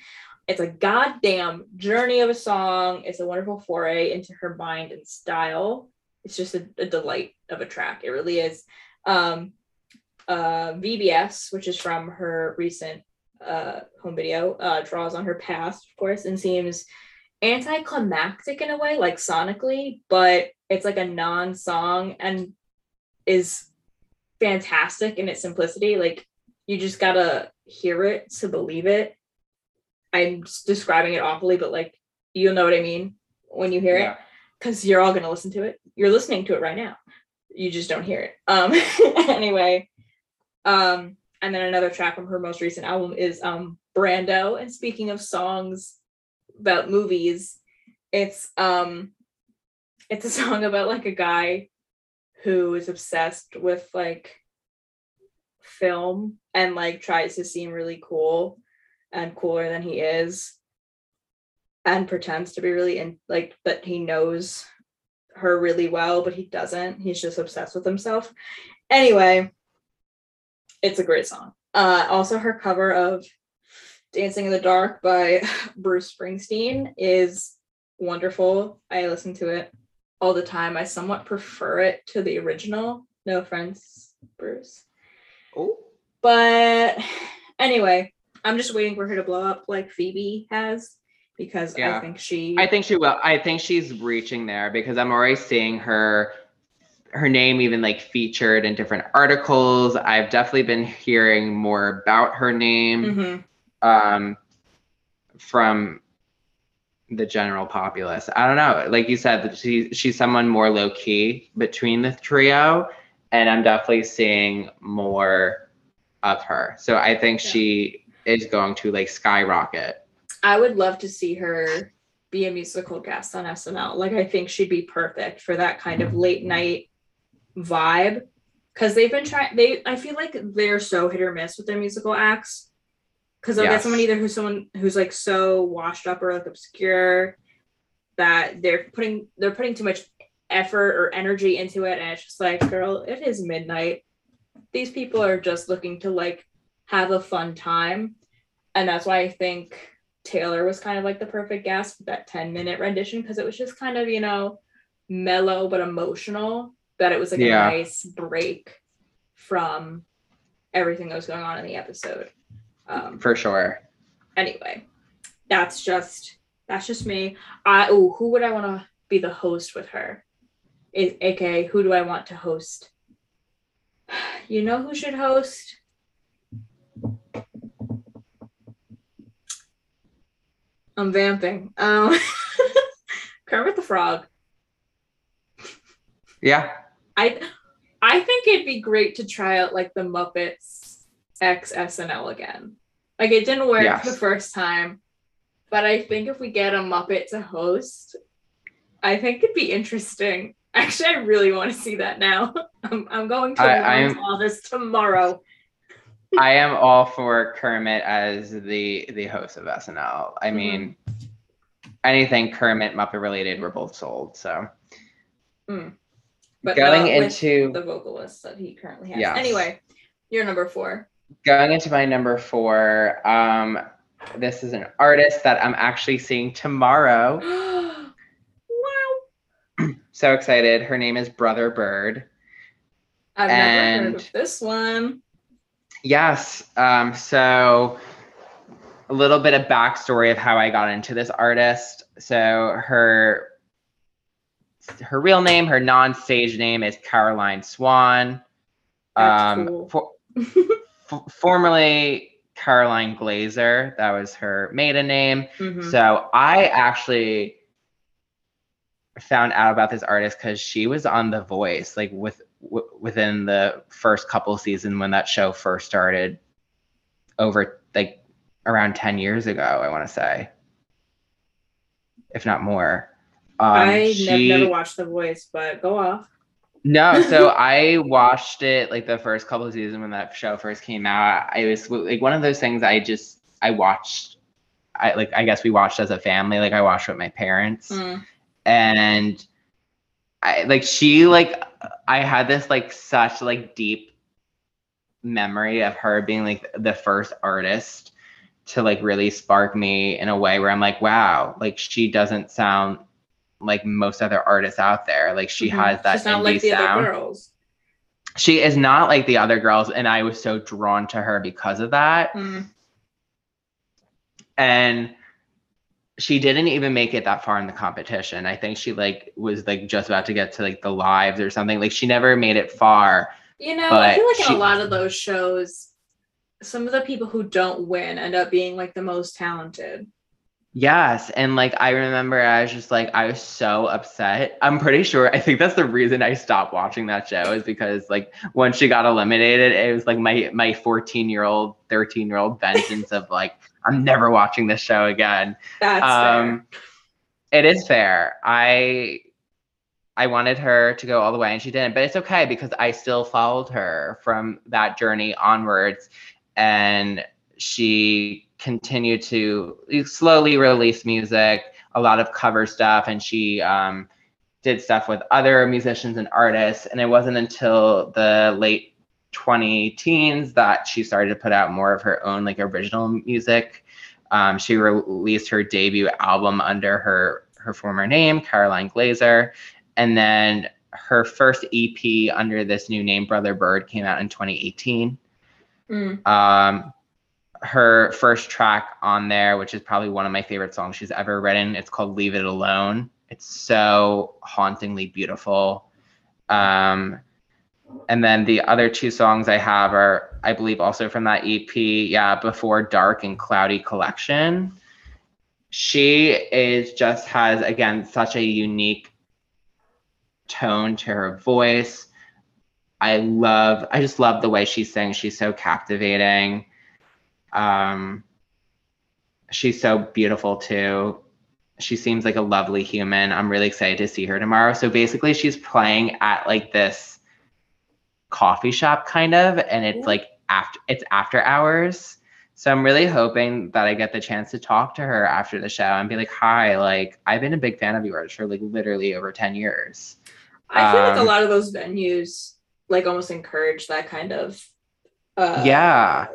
It's a goddamn journey of a song. It's a wonderful foray into her mind and style. It's just a, a delight of a track. It really is. Um, uh, VBS, which is from her recent uh, home video, uh, draws on her past, of course, and seems anticlimactic in a way, like sonically, but it's like a non song and is fantastic in its simplicity. Like you just gotta hear it to believe it. I'm describing it awfully, but like you'll know what I mean when you hear yeah. it because you're all gonna listen to it. You're listening to it right now. You just don't hear it. Um [laughs] anyway. Um and then another track from her most recent album is um Brando. And speaking of songs about movies, it's um it's a [laughs] song about like a guy who is obsessed with like film and like tries to seem really cool and cooler than he is and pretends to be really in like that he knows her really well but he doesn't. He's just obsessed with himself. Anyway it's a great song. Uh also her cover of dancing in the dark by [laughs] bruce springsteen is wonderful. I listen to it all the time. I somewhat prefer it to the original. No offense, Bruce. Oh. But anyway, I'm just waiting for her to blow up like Phoebe has because yeah. I think she I think she will. I think she's reaching there because I'm already seeing her her name even like featured in different articles. I've definitely been hearing more about her name mm-hmm. um, from the general populace. I don't know. Like you said, she she's someone more low key between the trio, and I'm definitely seeing more of her. So I think yeah. she is going to like skyrocket. I would love to see her be a musical guest on SNL. Like I think she'd be perfect for that kind of mm-hmm. late night vibe. Cause they've been trying they I feel like they're so hit or miss with their musical acts because they'll yes. get someone either who's someone who's like so washed up or like obscure that they're putting they're putting too much effort or energy into it and it's just like girl it is midnight these people are just looking to like have a fun time and that's why i think taylor was kind of like the perfect guest for that 10 minute rendition because it was just kind of you know mellow but emotional that it was like yeah. a nice break from everything that was going on in the episode um, For sure. Anyway, that's just that's just me. I oh, who would I want to be the host with her? Is aka who do I want to host? You know who should host? I'm vamping. Um, [laughs] Kermit the Frog. Yeah. I I think it'd be great to try out like the Muppets X SNL again. Like it didn't work yes. the first time, but I think if we get a Muppet to host, I think it'd be interesting. Actually, I really want to see that now. [laughs] I'm, I'm going to I, all this tomorrow. I am all for Kermit as the the host of SNL. I mm-hmm. mean, anything Kermit Muppet related, we're both sold. So. Mm. But going into the vocalist that he currently has. Yeah. Anyway, you're number four. Going into my number four, um, this is an artist that I'm actually seeing tomorrow. [gasps] wow. [clears throat] so excited. Her name is Brother Bird. I've and never heard of this one. Yes. Um, so a little bit of backstory of how I got into this artist. So her her real name, her non-stage name is Caroline Swan. That's um, cool. for, [laughs] f- formerly Caroline Glaser, that was her maiden name. Mm-hmm. So I actually found out about this artist because she was on The Voice, like with w- within the first couple seasons when that show first started, over like around ten years ago. I want to say, if not more. Um, I she, never watched The Voice, but go off. No, so [laughs] I watched it like the first couple of seasons when that show first came out. I was like one of those things I just I watched. I like I guess we watched as a family. Like I watched with my parents, mm. and I like she like I had this like such like deep memory of her being like the first artist to like really spark me in a way where I'm like, wow, like she doesn't sound like most other artists out there. Like she mm-hmm. has that She's not like the sound. other girls. She is not like the other girls, and I was so drawn to her because of that. Mm. And she didn't even make it that far in the competition. I think she like was like just about to get to like the lives or something. Like she never made it far. You know, I feel like she, in a lot of those shows, some of the people who don't win end up being like the most talented. Yes. And like I remember I was just like I was so upset. I'm pretty sure I think that's the reason I stopped watching that show is because like when she got eliminated, it was like my my 14 year old, 13 year old vengeance of like, I'm never watching this show again. That's um fair. it is fair. I I wanted her to go all the way and she didn't, but it's okay because I still followed her from that journey onwards and she continued to slowly release music, a lot of cover stuff, and she um, did stuff with other musicians and artists. And it wasn't until the late 20 teens that she started to put out more of her own like original music. Um, she released her debut album under her her former name, Caroline Glaser, and then her first EP under this new name, Brother Bird, came out in 2018. Mm. Um, her first track on there, which is probably one of my favorite songs she's ever written. It's called Leave It Alone. It's so hauntingly beautiful. Um, and then the other two songs I have are, I believe, also from that EP. Yeah, Before Dark and Cloudy Collection. She is just has, again, such a unique tone to her voice. I love, I just love the way she sings. She's so captivating. Um, she's so beautiful too. She seems like a lovely human. I'm really excited to see her tomorrow. So basically, she's playing at like this coffee shop kind of, and it's like after it's after hours. So I'm really hoping that I get the chance to talk to her after the show and be like, "Hi, like I've been a big fan of yours for like literally over 10 years." I feel um, like a um, lot of those venues like almost encourage that kind of uh yeah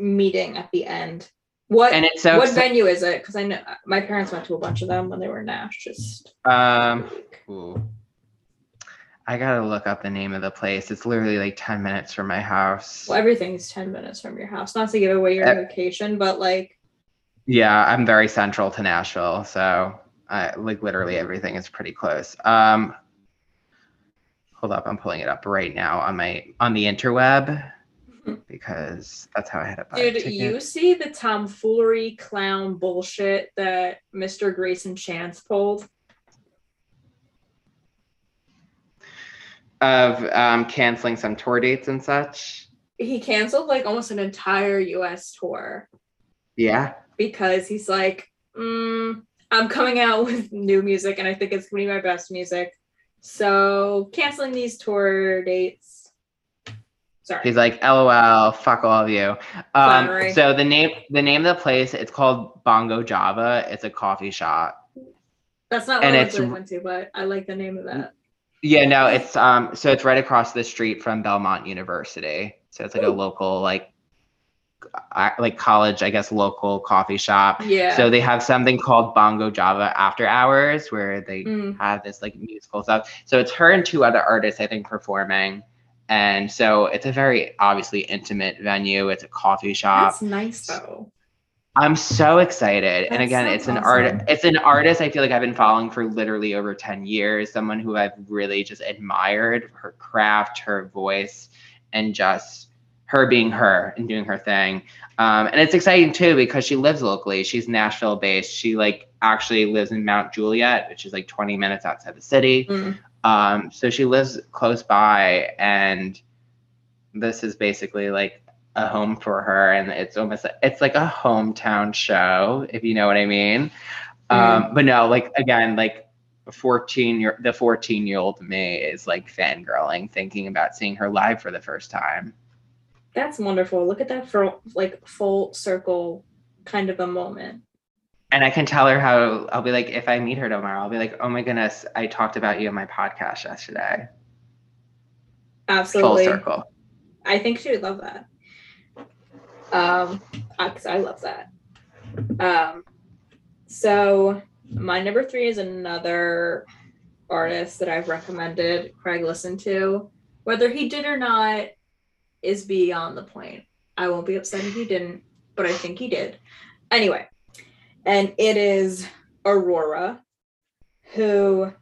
meeting at the end. What and it's so what venue is it? Because I know my parents went to a bunch of them when they were in Nash. Just um, ooh. I gotta look up the name of the place. It's literally like ten minutes from my house. Well, everything's ten minutes from your house. Not to give away your uh, location, but like. Yeah, I'm very central to Nashville, so I like literally everything is pretty close. Um, hold up, I'm pulling it up right now on my on the interweb because that's how I had it. Dude, you see the tomfoolery clown bullshit that Mr. Greyson Chance pulled? Of um, canceling some tour dates and such. He canceled like almost an entire US tour. Yeah. Because he's like, mm, I'm coming out [laughs] with new music and I think it's going to be my best music. So canceling these tour dates Sorry. He's like, LOL, fuck all of you. Um, so the name the name of the place, it's called Bongo Java. It's a coffee shop. That's not what and I went to, but I like the name of that. Yeah, no, it's um so it's right across the street from Belmont University. So it's like Ooh. a local like like college, I guess, local coffee shop. Yeah. So they have something called Bongo Java After Hours where they mm. have this like musical stuff. So it's her and two other artists, I think, performing. And so it's a very obviously intimate venue. It's a coffee shop. That's nice though. I'm so excited. That's and again, it's an awesome. art it's an artist I feel like I've been following for literally over 10 years, someone who I've really just admired her craft, her voice, and just her being her and doing her thing. Um, and it's exciting too because she lives locally. She's Nashville based. She like actually lives in Mount Juliet, which is like 20 minutes outside the city. Mm. Um, so she lives close by, and this is basically like a home for her, and it's almost it's like a hometown show, if you know what I mean. Mm. Um, but no, like again, like 14 year the 14 year old me is like fangirling, thinking about seeing her live for the first time. That's wonderful. Look at that for like full circle kind of a moment. And I can tell her how I'll be like, if I meet her tomorrow, I'll be like, oh my goodness, I talked about you on my podcast yesterday. Absolutely. Full circle. I think she would love that. Um, because I love that. Um, so my number three is another artist that I've recommended Craig listen to. Whether he did or not, is beyond the point. I won't be upset if he didn't, but I think he did. Anyway, and it is Aurora, who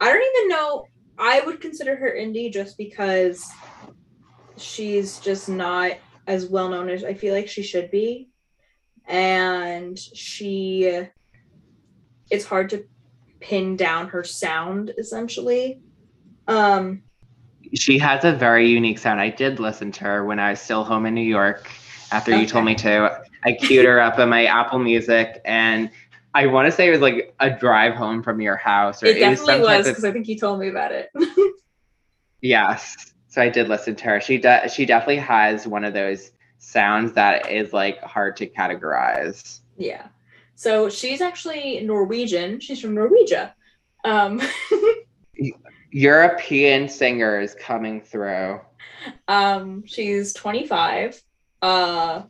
I don't even know. I would consider her indie just because she's just not as well known as I feel like she should be. And she, it's hard to pin down her sound essentially. Um, she has a very unique sound. I did listen to her when I was still home in New York after okay. you told me to. I queued her up on my Apple Music and I want to say it was like a drive home from your house. Or it, it definitely was because I think you told me about it. [laughs] yes. So I did listen to her. She de- she definitely has one of those sounds that is like hard to categorize. Yeah. So she's actually Norwegian. She's from Norwegia. Um, [laughs] European singers coming through. Um, she's 25. Uh,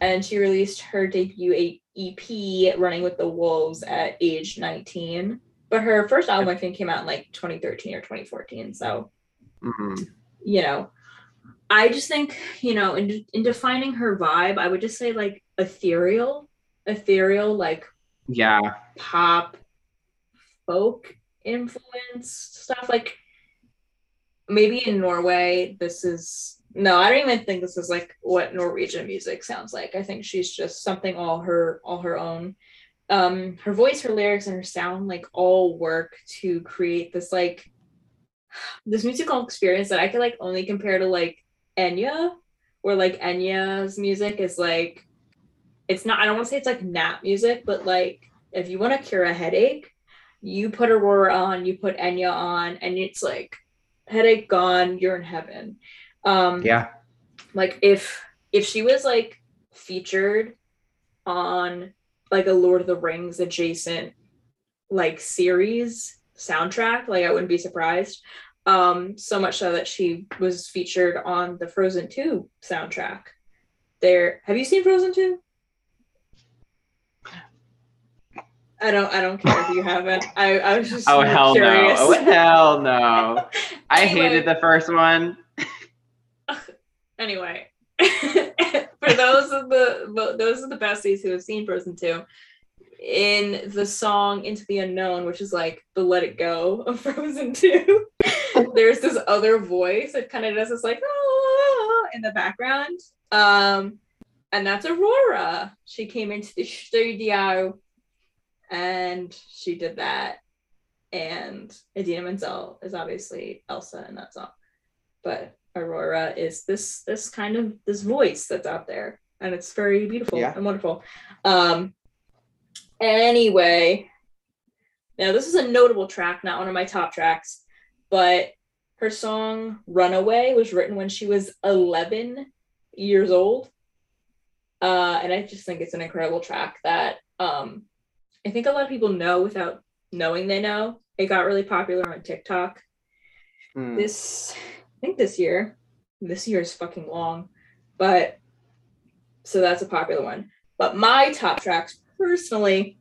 and she released her debut EP, Running with the Wolves, at age 19. But her first album, I think, came out in like 2013 or 2014. So, mm-hmm. you know, I just think, you know, in, in defining her vibe, I would just say like ethereal, ethereal, like yeah, pop, folk influence stuff. Like maybe in Norway, this is no, I don't even think this is like what Norwegian music sounds like. I think she's just something all her all her own. Um, her voice, her lyrics, and her sound like all work to create this like this musical experience that I could like only compare to like Enya, where like Enya's music is like it's not I don't want to say it's like nap music, but like if you want to cure a headache, you put Aurora on, you put Enya on, and it's like headache gone, you're in heaven. Um yeah. Like if if she was like featured on like a Lord of the Rings adjacent like series soundtrack, like I wouldn't be surprised. Um, so much so that she was featured on the Frozen 2 soundtrack. There have you seen Frozen 2? I don't. I don't care if you haven't. I, I was just. Oh hell curious. no! Oh hell no! [laughs] I anyway. hated the first one. Anyway, [laughs] for those of the those of the besties who have seen Frozen two, in the song "Into the Unknown," which is like the "Let It Go" of [laughs] Frozen two, [laughs] there's this other voice that kind of does this like oh in the background. Um, and that's Aurora. She came into the studio and she did that. and Idina Menzel is obviously Elsa in that song. But Aurora is this this kind of this voice that's out there, and it's very beautiful yeah. and wonderful. Um, anyway, now this is a notable track, not one of my top tracks, but her song "Runaway" was written when she was 11 years old, uh, and I just think it's an incredible track that um, I think a lot of people know without knowing they know. It got really popular on TikTok. Mm. This, think this year, this year is fucking long, but so that's a popular one. But my top tracks personally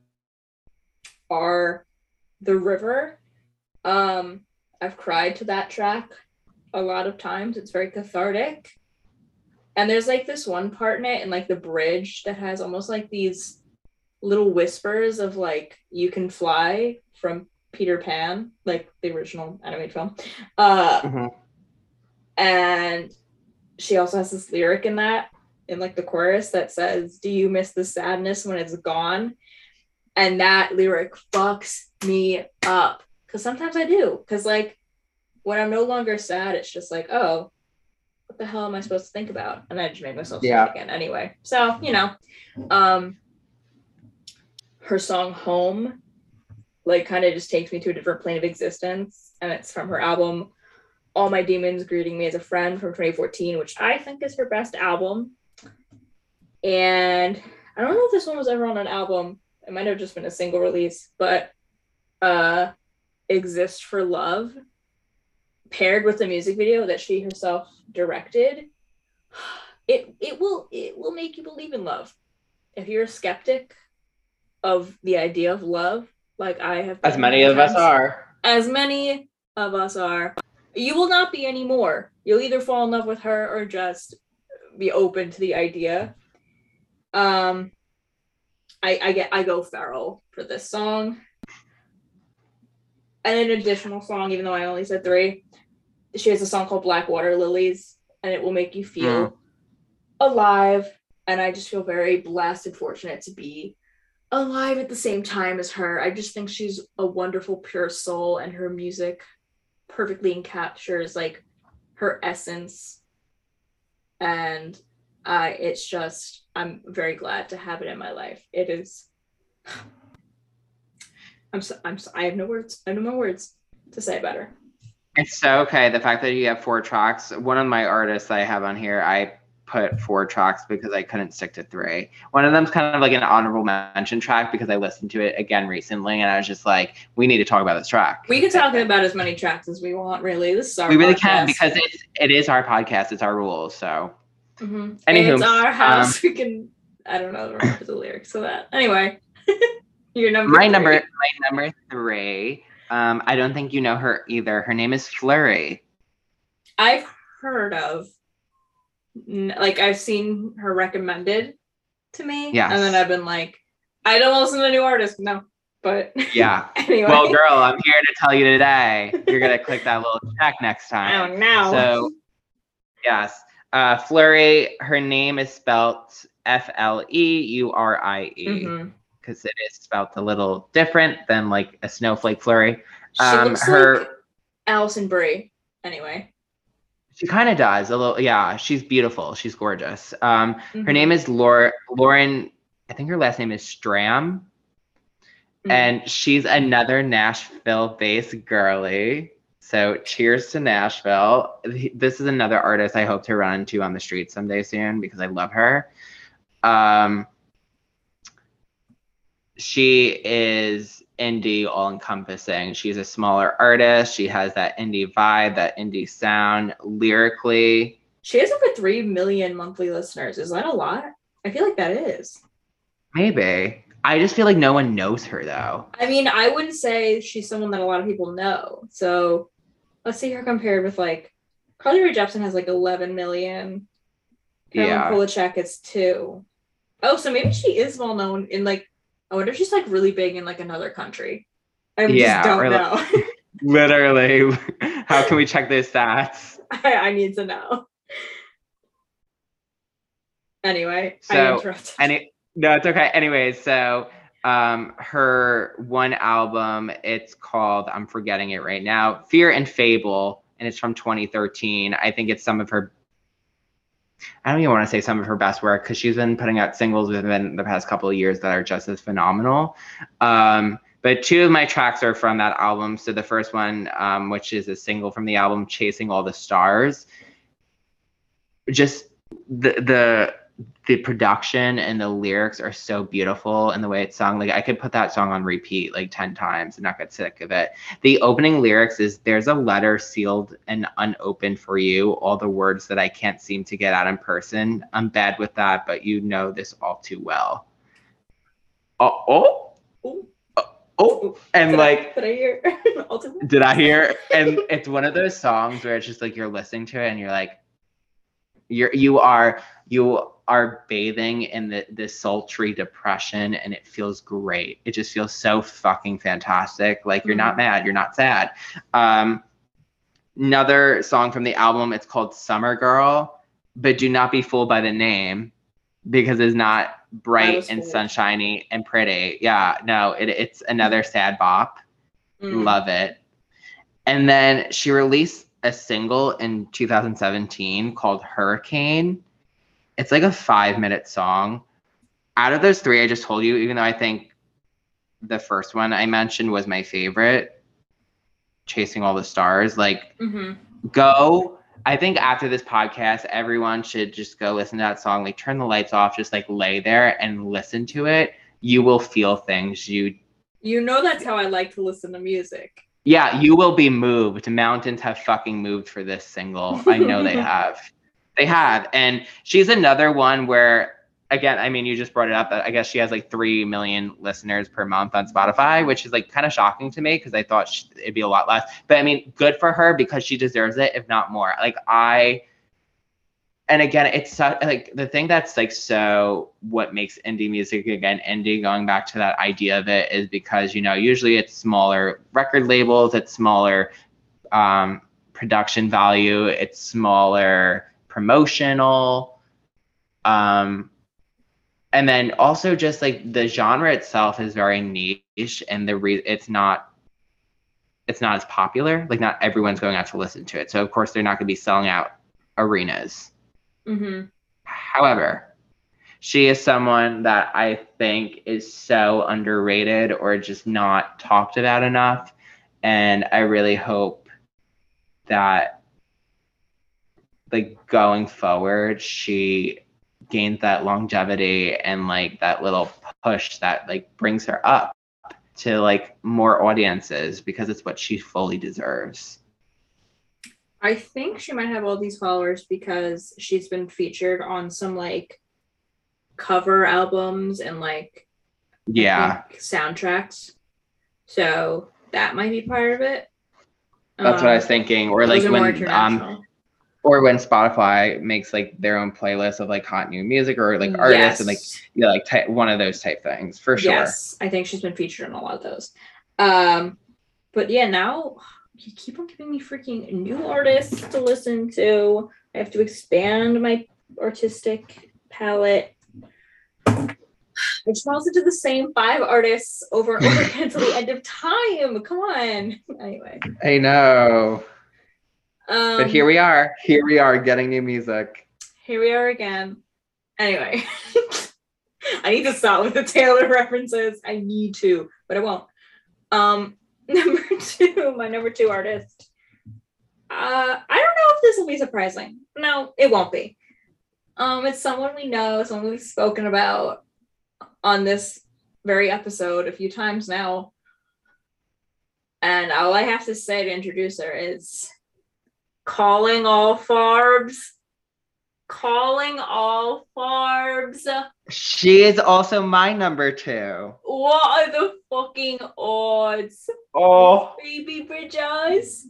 are The River. Um, I've cried to that track a lot of times. It's very cathartic. And there's like this one part in it and like the bridge that has almost like these little whispers of like you can fly from Peter Pan, like the original animated film. Uh, mm-hmm. And she also has this lyric in that, in like the chorus that says, Do you miss the sadness when it's gone? And that lyric fucks me up. Cause sometimes I do. Cause like when I'm no longer sad, it's just like, oh, what the hell am I supposed to think about? And I just made myself yeah. sad again anyway. So, you know. Um her song Home like kind of just takes me to a different plane of existence. And it's from her album All My Demons Greeting Me as a Friend from 2014, which I think is her best album. And I don't know if this one was ever on an album. It might have just been a single release, but uh Exist for Love paired with the music video that she herself directed [sighs] it it will it will make you believe in love if you're a skeptic of the idea of love, like I have. As many of us are. As many of us are. You will not be anymore. You'll either fall in love with her or just be open to the idea. Um, I I get I go feral for this song. And an additional song, even though I only said three, she has a song called Black Water Lilies, and it will make you feel mm. alive. And I just feel very blessed and fortunate to be alive at the same time as her. I just think she's a wonderful, pure soul, and her music perfectly encaptures like her essence. And uh, it's just, I'm very glad to have it in my life. It is. [sighs] I'm so, I'm so, I have no words. I have no more words to say about her. It's so okay. The fact that you have four tracks. One of my artists I have on here, I put four tracks because I couldn't stick to three. One of them's kind of like an honorable mention track because I listened to it again recently and I was just like, we need to talk about this track. We can talk about as many tracks as we want, really. This is our We really podcast. can because it's it is our podcast, it's our rules. So mm-hmm. Anywho, it's our house. Um, we can I don't know the, the lyrics of that. Anyway. [laughs] Your number My three. number my number three. Um, I don't think you know her either. Her name is Fleurie. I've heard of like I've seen her recommended to me. Yeah. And then I've been like, I don't listen to new artists. No. But [laughs] yeah. anyway. Well, girl, I'm here to tell you today. You're gonna click that little check next [laughs] time. Oh no. So yes. Uh Fleurie, her name is spelt F-L-E-U-R-I-E. Because mm-hmm. it is spelt a little different than like a snowflake flurry. Um, she looks her like Alison Brie, anyway. She kind of does a little. Yeah, she's beautiful. She's gorgeous. Um, mm-hmm. Her name is Laura, Lauren. I think her last name is Strahm. Mm-hmm. And she's another Nashville-based girly. So cheers to Nashville. This is another artist I hope to run into on the street someday soon because I love her. Um, she is indie all encompassing. She's a smaller artist. She has that indie vibe, that indie sound lyrically. She has over 3 million monthly listeners. Is that a lot? I feel like that is. Maybe. I just feel like no one knows her though. I mean, I wouldn't say she's someone that a lot of people know. So let's see her compared with like Carly Rae Jepsen has like 11 million. Caroline yeah. Polachek is two. Oh, so maybe she is well known in like I wonder if she's like really big in like another country. I yeah, just don't know. Like, [laughs] literally, [laughs] how can we check those stats? I, I need to know. Anyway, so any no, it's okay. Anyways, so um her one album it's called i'm forgetting it right now fear and fable and it's from 2013 i think it's some of her i don't even want to say some of her best work because she's been putting out singles within the past couple of years that are just as phenomenal. Um but two of my tracks are from that album. So the first one um, which is a single from the album chasing all the stars. Just the the the production and the lyrics are so beautiful and the way it's sung. Like i could put that song on repeat like 10 times and not get sick of it. The opening lyrics is there's a letter sealed and unopened for you. All the words that i can't seem to get out in person. I'm bad with that but you know this all too well. Oh oh oh, oh. and did like I, did I hear? [laughs] did i hear? And it's one of those songs where it's just like you're listening to it and you're like you're you are you are bathing in the this sultry depression and it feels great. It just feels so fucking fantastic. Like you're not mad you're not sad. Um another song from the album it's called summer girl but do not be fooled by the name because it's not bright and sunshiny and pretty. Yeah no it, it's another sad bop. Mm. love it. And then she released a single in 2017 called hurricane it's like a five minute song. Out of those three i just told you even though i think the first one i mentioned was my favorite chasing all the stars like Mhm. go. I think after this podcast everyone should just go listen to that song like turn the lights off just like lay there and listen to it. You will feel things. You You know that's how I like to listen to music. yeah you will be moved. Mountains have fucking moved for this single. I know they [laughs] have they have. And she's another one where again i mean you just brought it up i guess she has like 3 million listeners per month on spotify which is like kind of shocking to me because i thought sh- it'd be a lot less. But i mean good for her because she deserves it if not more. Like i and again it's so, like the thing that's like so what makes indie music again indie going back to that idea of it is because you know usually it's smaller record labels it's smaller um, production value it's smaller promotional um, and then also just like the genre itself is very niche and the re- it's not it's not as popular. Like not everyone's going out to listen to it. So of course they're not going to be selling out arenas. Hmm However, she is someone that I think is so underrated or just not talked about enough. And I really hope that, like, going forward, she gains that longevity and, like, that little push that, like, brings her up to, like, more audiences because it's what she fully deserves. I think she might have all these followers because she's been featured on some like cover albums and like Yeah, soundtracks. So that might be part of it. that's what I Um, was thinking. Or, like, when, um. Or when Spotify makes like their own playlist of like hot new music or like artists and like Yes. yeah, like type, one of those type things for sure. Yes, I think she's been featured in a lot of those. Um, but yeah, now you keep on giving me freaking new artists to listen to. I have to expand my artistic palette. I just want to listen to the same five artists over and over again until the end of time. Come on. [laughs] Anyway, I know, um, but here we are. Here we are getting new music. here we are again. Anyway, [laughs] I need to stop with the Taylor references. I need to, but I won't. Um, [laughs] number two, my number two artist. Uh, I don't know if this will be surprising. No, it won't be. Um, it's someone we know, someone we've spoken about on this very episode a few times now. And all I have to say to introduce her is calling all farbs calling all farbs. She is also my number two. What are the fucking odds? Oh, Baby Bridge Eyes.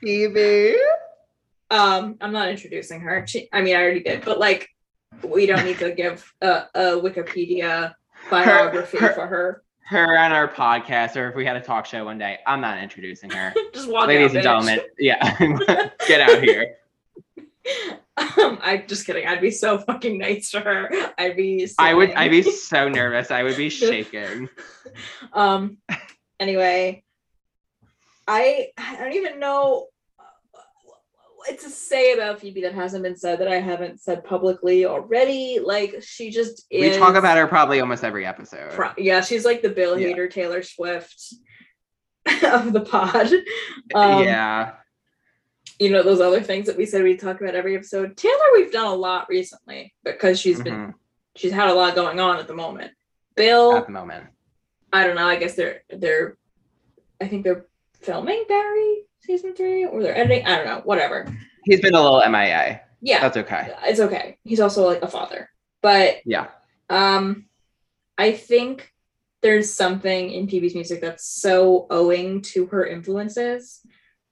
Phoebe. Um, I'm not introducing her. She, I mean, I already did, but like, we don't need to give a, a Wikipedia biography her- for her. Her on our podcast, or if we had a talk show one day, I'm not introducing her. [laughs] Just walk Ladies out, and bitch. gentlemen, yeah, [laughs] [laughs] get out here. I'm just kidding. I'd be so fucking nice to her. I'd be. I would. I'd be so nervous. I would be shaking. um. Anyway, I I don't even know what to say about Phoebe that hasn't been said that I haven't said publicly already. Like she just is. We talk about her probably almost every episode. Pro- yeah, she's like the Bill yeah. Hader Taylor Swift [laughs] of the pod. Um, yeah. You know those other things that we said we'd talk about every episode. Taylor, we've done a lot recently because she's been mm-hmm. she's had a lot going on at the moment. Bill, at the moment, I don't know. I guess they're they're, I think they're filming Barry season three or they're editing. I don't know. Whatever. He's been a little MIA. Yeah, that's okay. It's okay. He's also like a father, but yeah. Um, I think there's something in Phoebe's music that's so owing to her influences,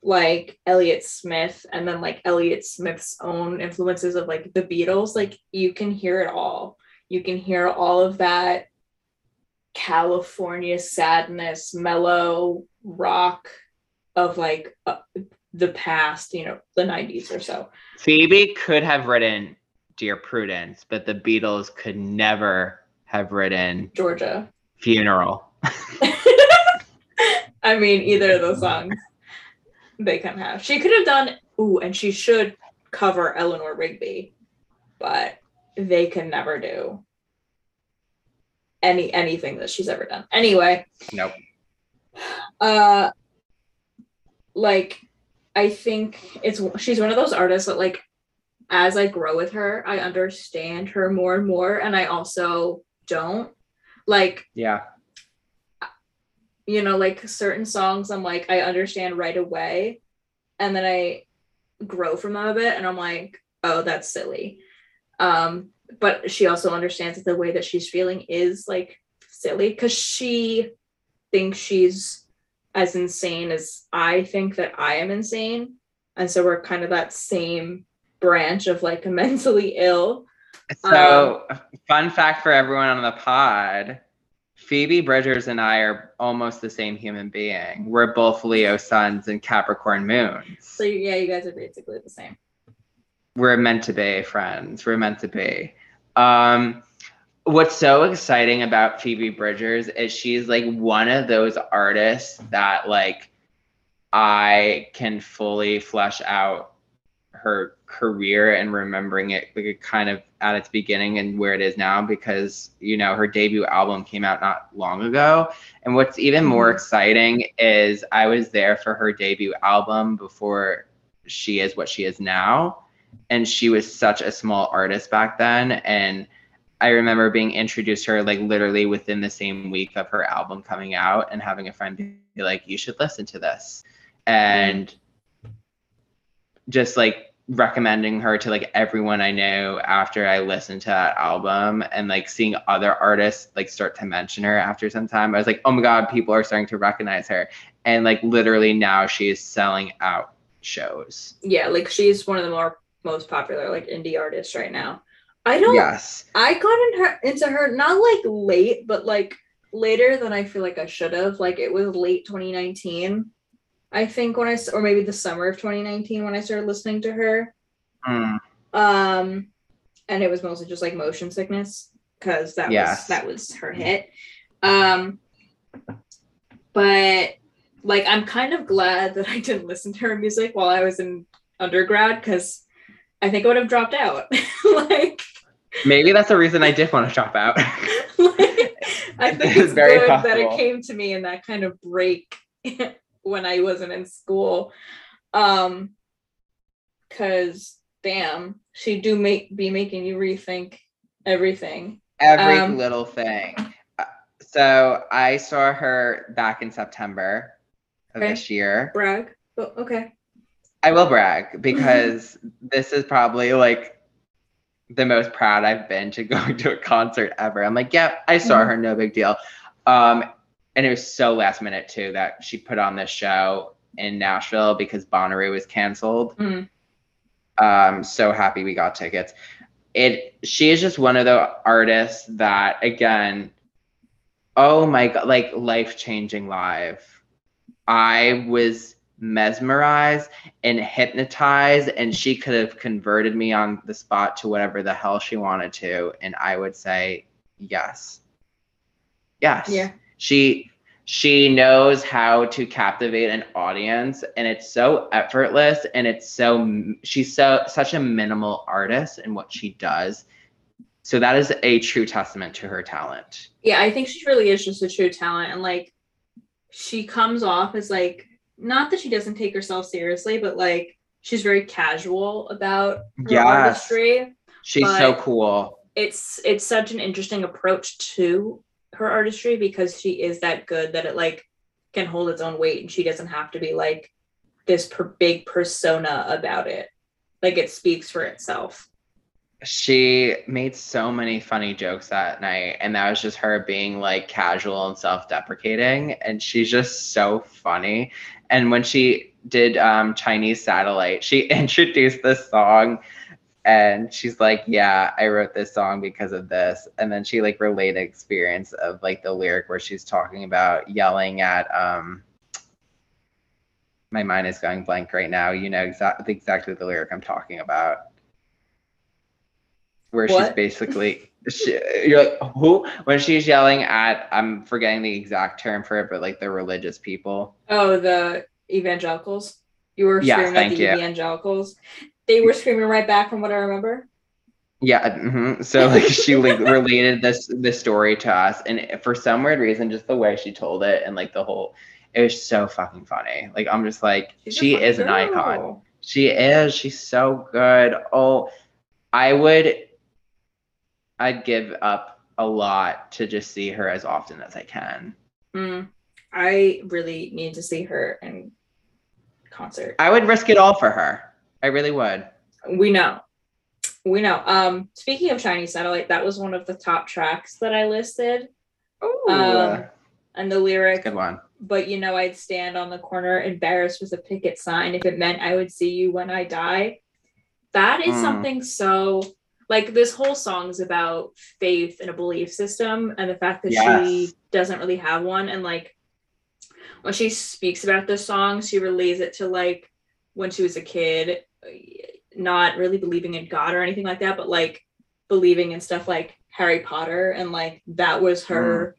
like Elliott Smith, and then like Elliott Smith's own influences of like the Beatles. Like you can hear it all. You can hear all of that California sadness, mellow rock of like uh, the past, you know, the 90s or so. Phoebe could have written Dear Prudence, but the Beatles could never have written Georgia funeral. [laughs] I mean, either of those songs they can have. She could have done, ooh, and she should cover Eleanor Rigby, but they can never do any anything that she's ever done. Anyway. Nope. Uh like I think it's she's one of those artists that like as I grow with her, I understand her more and more and I also don't like, yeah. You know, like certain songs, I'm like, I understand right away. And then I grow from them a bit and I'm like, oh, that's silly. Um, but she also understands that the way that she's feeling is like silly because she thinks she's as insane as I think that I am insane. And so we're kind of that same branch of like [laughs] mentally ill. So, um, fun fact for everyone on the pod Phoebe Bridgers and I are almost the same human being. We're both Leo suns and Capricorn moons. So, yeah, you guys are basically the same. We're meant to be friends. We're meant to be. Um, what's so exciting about Phoebe Bridgers is she's like one of those artists that, like, I can fully flesh out her career and remembering it like kind of at its beginning and where it is now because you know her debut album came out not long ago. And what's even more mm-hmm. exciting is i was there for her debut album before she is what she is now. And she was such a small artist back then. And i remember being introduced to her like literally within the same week of her album coming out and having a friend be like you should listen to this and just like recommending her to like everyone I know after I listened to that album and like seeing other artists like start to mention her after some time. I was like, oh my God, people are starting to recognize her. And like literally now she is selling out shows. Yeah, like she's one of the more most popular like indie artists right now. I don't yes. I got in her into her not like late, but like later than I feel like I should have. Like it was late 2019 I think when I or maybe the summer of 2019 when I started listening to her. Mm. Um, and it was mostly just like motion sickness because that yes. was that was her hit. Um, but like I'm kind of glad that I didn't listen to her music while I was in undergrad because I think I would have dropped out. [laughs] like maybe that's the reason I did want to drop out. like, [laughs] I [laughs] think it's very good possible. that it came to me in that kind of break [laughs] when I wasn't in school. Um cuz damn, she do make be making you rethink everything. Every um, little thing. Uh, so I saw her back in September of okay. this year. Brag. Oh, okay. I will brag because this is probably like the most proud I've been to [laughs] going to a concert ever. I'm like, yep, yeah, I saw mm-hmm. her, no big deal. Um, and it was so last minute too that she put on this show in Nashville because Bonnaroo was canceled. Mm. Um, so happy we got tickets. It she is just one of the artists that again, oh my god, like life changing live. I was mesmerized and hypnotize and she could have converted me on the spot to whatever the hell she wanted to and i would say yes yes Yeah. she she knows how to captivate an audience and it's so effortless and it's so she's so such a minimal artist in what she does so that is a true testament to her talent Yeah, I think she really is just a true talent. And like, she comes off as like, not that she doesn't take herself seriously, but like, she's very casual about her Yes. artistry. she's so cool It's it's such an interesting approach to her artistry because she is that good that it like can hold its own weight and she doesn't have to be like this per- big persona about it. Like it speaks for itself. She made so many funny jokes that night and that was just her being like casual and self-deprecating and she's just so funny. And when she did um chinese satellite she [laughs] introduced this song and she's like yeah i wrote this song because of this. And then she like relayed experience of like the lyric where she's talking about yelling at um my mind is going blank right now. You know exactly exactly the lyric i'm talking about where she's basically she, you're like who when she's yelling at i'm forgetting the exact term for it but like the religious people Oh, the evangelicals. You were screaming at thank the you. evangelicals. They were screaming right back from what I remember. yeah mhm. so like she like [laughs] related this this story to us and for some weird reason just the way she told it and like the whole it was so fucking funny like i'm just like She's she is an icon. She is. She's so good. Oh, I would. I'd give up a lot to just see her as often as I can. Mm, I really need to see her in concert. I would risk it all for her. I really would. We know. We know. Um, speaking of Chinese satellite, that was one of the top tracks that I listed. Ooh, Um, and the lyric, good one. but you know, I'd stand on the corner embarrassed with a picket sign if it meant I would see you when I die. That is Mm. something so like this whole song is about faith and a belief system and the fact that she doesn't really have one. And like when she speaks about this song, she relays it to like when she was a kid, not really believing in God or anything like that, but like believing in stuff like Harry Potter and like that was her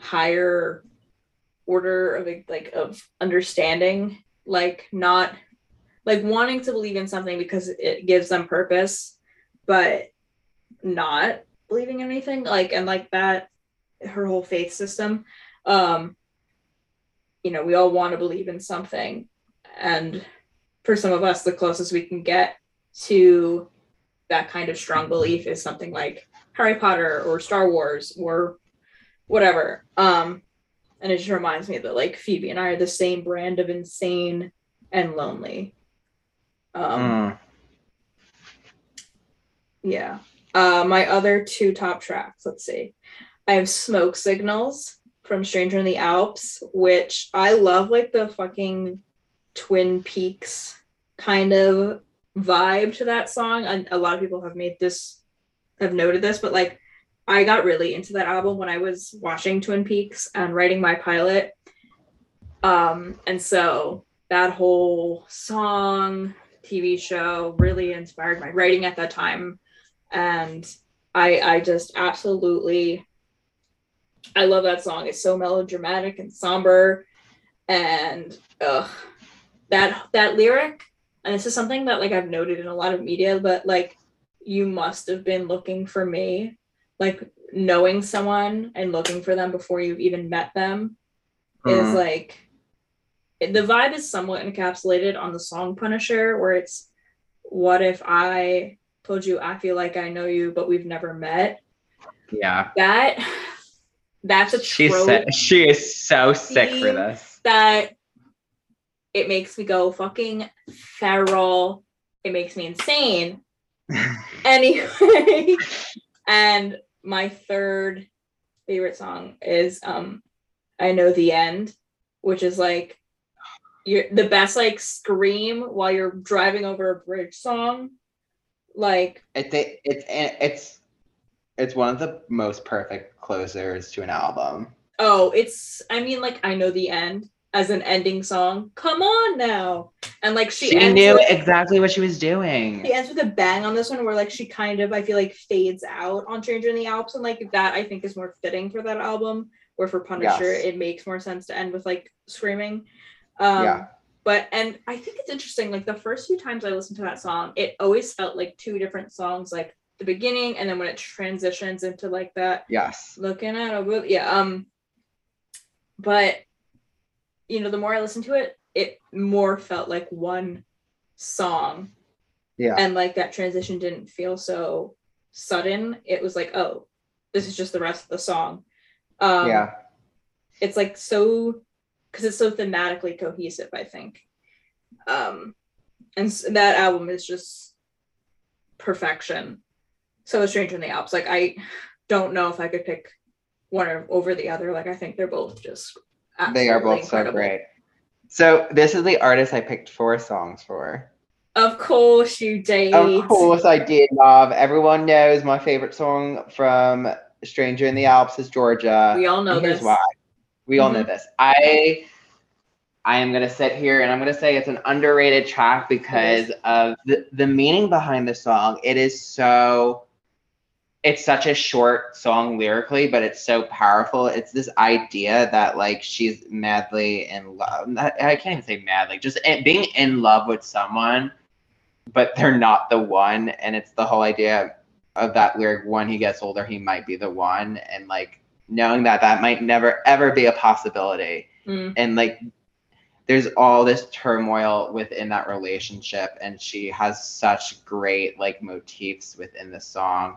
mm. higher order of like of understanding. Like not like wanting to believe in something because it gives them purpose but not believing in anything like and like that her whole faith system um you know we all want to believe in something. And for some of us the closest we can get to that kind of strong belief is something like harry potter or star wars or whatever. Um and it just reminds me that like phoebe and i are the same brand of insane and lonely. Um Mm. Yeah. Uh, my other two top tracks, let's see. I have Smoke Signals from Stranger in the Alps, which I love like the fucking Twin Peaks kind of vibe to that song. And a lot of people have made this, have noted this, but like I got really into that album when I was watching Twin Peaks and writing my pilot. Um, and so that whole song, TV show really inspired my writing at that time. And I I just absolutely I love that song. It's so melodramatic and somber. And ugh, that that lyric, and this is something that like I've noted in a lot of media, but like you must have been looking for me, like knowing someone and looking for them before you've even met them is Mhm. like the vibe is somewhat encapsulated on the song Punisher, where it's what if I told you I feel like I know you, but we've never met. Yeah. That that's a She's trope si- she is so sick for this. that it makes me go fucking feral. It makes me insane. [laughs] Anyway, and my third favorite song is um I know the end, which is like you're the best like scream while you're driving over a bridge song. Like It's it, it's it's it's one of the most perfect closers to an album. oh, it's I mean like I know the end as an ending song. Come on now. And like she, she knew with, exactly what she was doing. She ends with a bang on this one where like she kind of I feel like fades out on Stranger in the Alps. And like that I think is more fitting for that album. Where for Punisher yes. it makes more sense to end with like screaming. Um yeah. But and I think it's interesting, like the first few times I listened to that song, it always felt like two different songs, like the beginning and then when it transitions into like that yes looking at a yeah um but you know, the more I listened to it, it more felt like one song. Yeah. And like that transition didn't feel so sudden. It was like, oh, this is just the rest of the song. Um, yeah. It's like so, because it's so thematically cohesive, I think. Um, and that album is just perfection. So Stranger in the Alps. Like I don't know if I could pick one over the other. Like I think they're both just they are both incredible. so great. So this is the artist I picked four songs for. Of course you did. Of course I did, love. Everyone knows my favorite song from Stranger in the Alps is Georgia. We all know here's this. why. We mm-hmm. all know mm-hmm. this. I I am gonna sit here and I'm gonna say it's an underrated track because of the, the meaning behind the song. It is so it's such a short song lyrically, but it's so powerful. It's this idea that like she's madly in love. I can't even say madly, just being in love with someone, but they're not the one. And it's the whole idea of that lyric: when he gets older, he might be the one, and like knowing that that might never ever be a possibility. Mm. And like there's all this turmoil within that relationship and she has such great like motifs within the song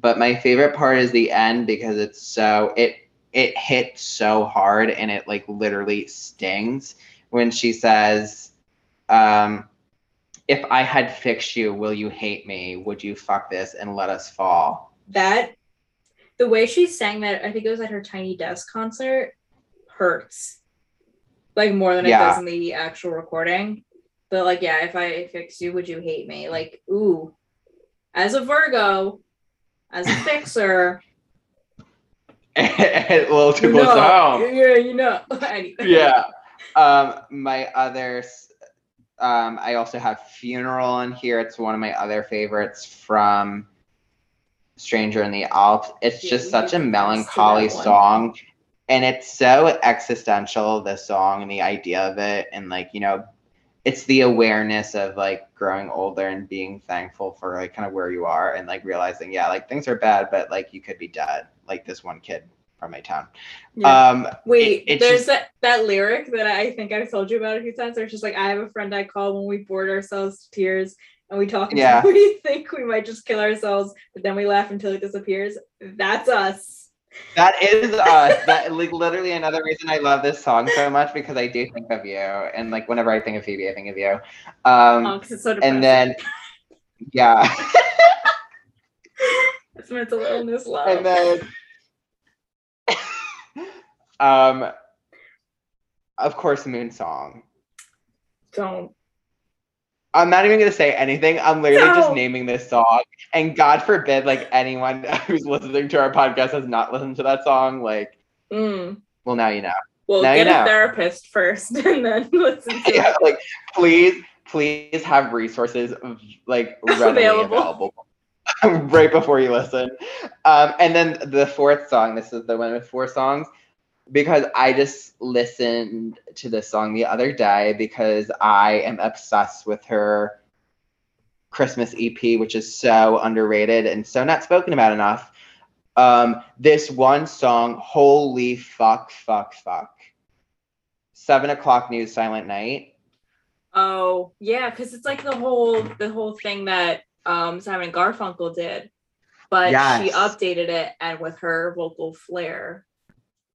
but my favorite part is the end because it's so it it hits so hard and it like literally stings when she says um if i had fixed you will you hate me would you fuck this and let us fall that the way she sang that i think it was at her tiny desk concert hurts like more than it yeah. does in the actual recording but like yeah if i fix you would you hate me like ooh as a virgo as a [laughs] fixer. a little too close to home. Yeah, you know. [laughs] anyway. Yeah. Um, my others, um, I also have Funeral in here. It's one of my other favorites from Stranger in the Alps. It's yeah, just such a melancholy song. And it's so existential, the song and the idea of it, and like, you know, it's the awareness of like growing older and being thankful for like kind of where you are and like realizing yeah like things are bad but like you could be dead like this one kid from my town yeah. um wait it, there's just, that that lyric that i think i've told you about a few times where it's just like i have a friend i call when we bored ourselves to tears and we talk until yeah. [laughs] we think we might just kill ourselves but then we laugh until it disappears that's us that is us. That like literally another reason I love this song so much because I do think of you, and like whenever I think of Phoebe, I think of you. Um, oh, it's so and then, [laughs] yeah. [laughs] it's mental illness love. And then, um, of course, Moon Song. Don't I'm not even gonna say anything. I'm literally no. just naming this song. And God forbid, like anyone [laughs] who's listening to our podcast has not listened to that song. Like, mm. well, now you know. Well, now get a know. therapist first, [laughs] and then [laughs] listen to yeah, it. Like, please, please have resources like readily available. available right before you listen. Um, and then the fourth song. This is the one with four songs because I just listened to this song the other day because I am obsessed with her Christmas EP, which is so underrated and so not spoken about enough. Um, this one song, holy fuck, fuck, fuck. Seven o'clock news, silent night. Oh yeah, because it's like the whole the whole thing that um Simon Garfunkel did, but yes. she updated it and with her vocal flair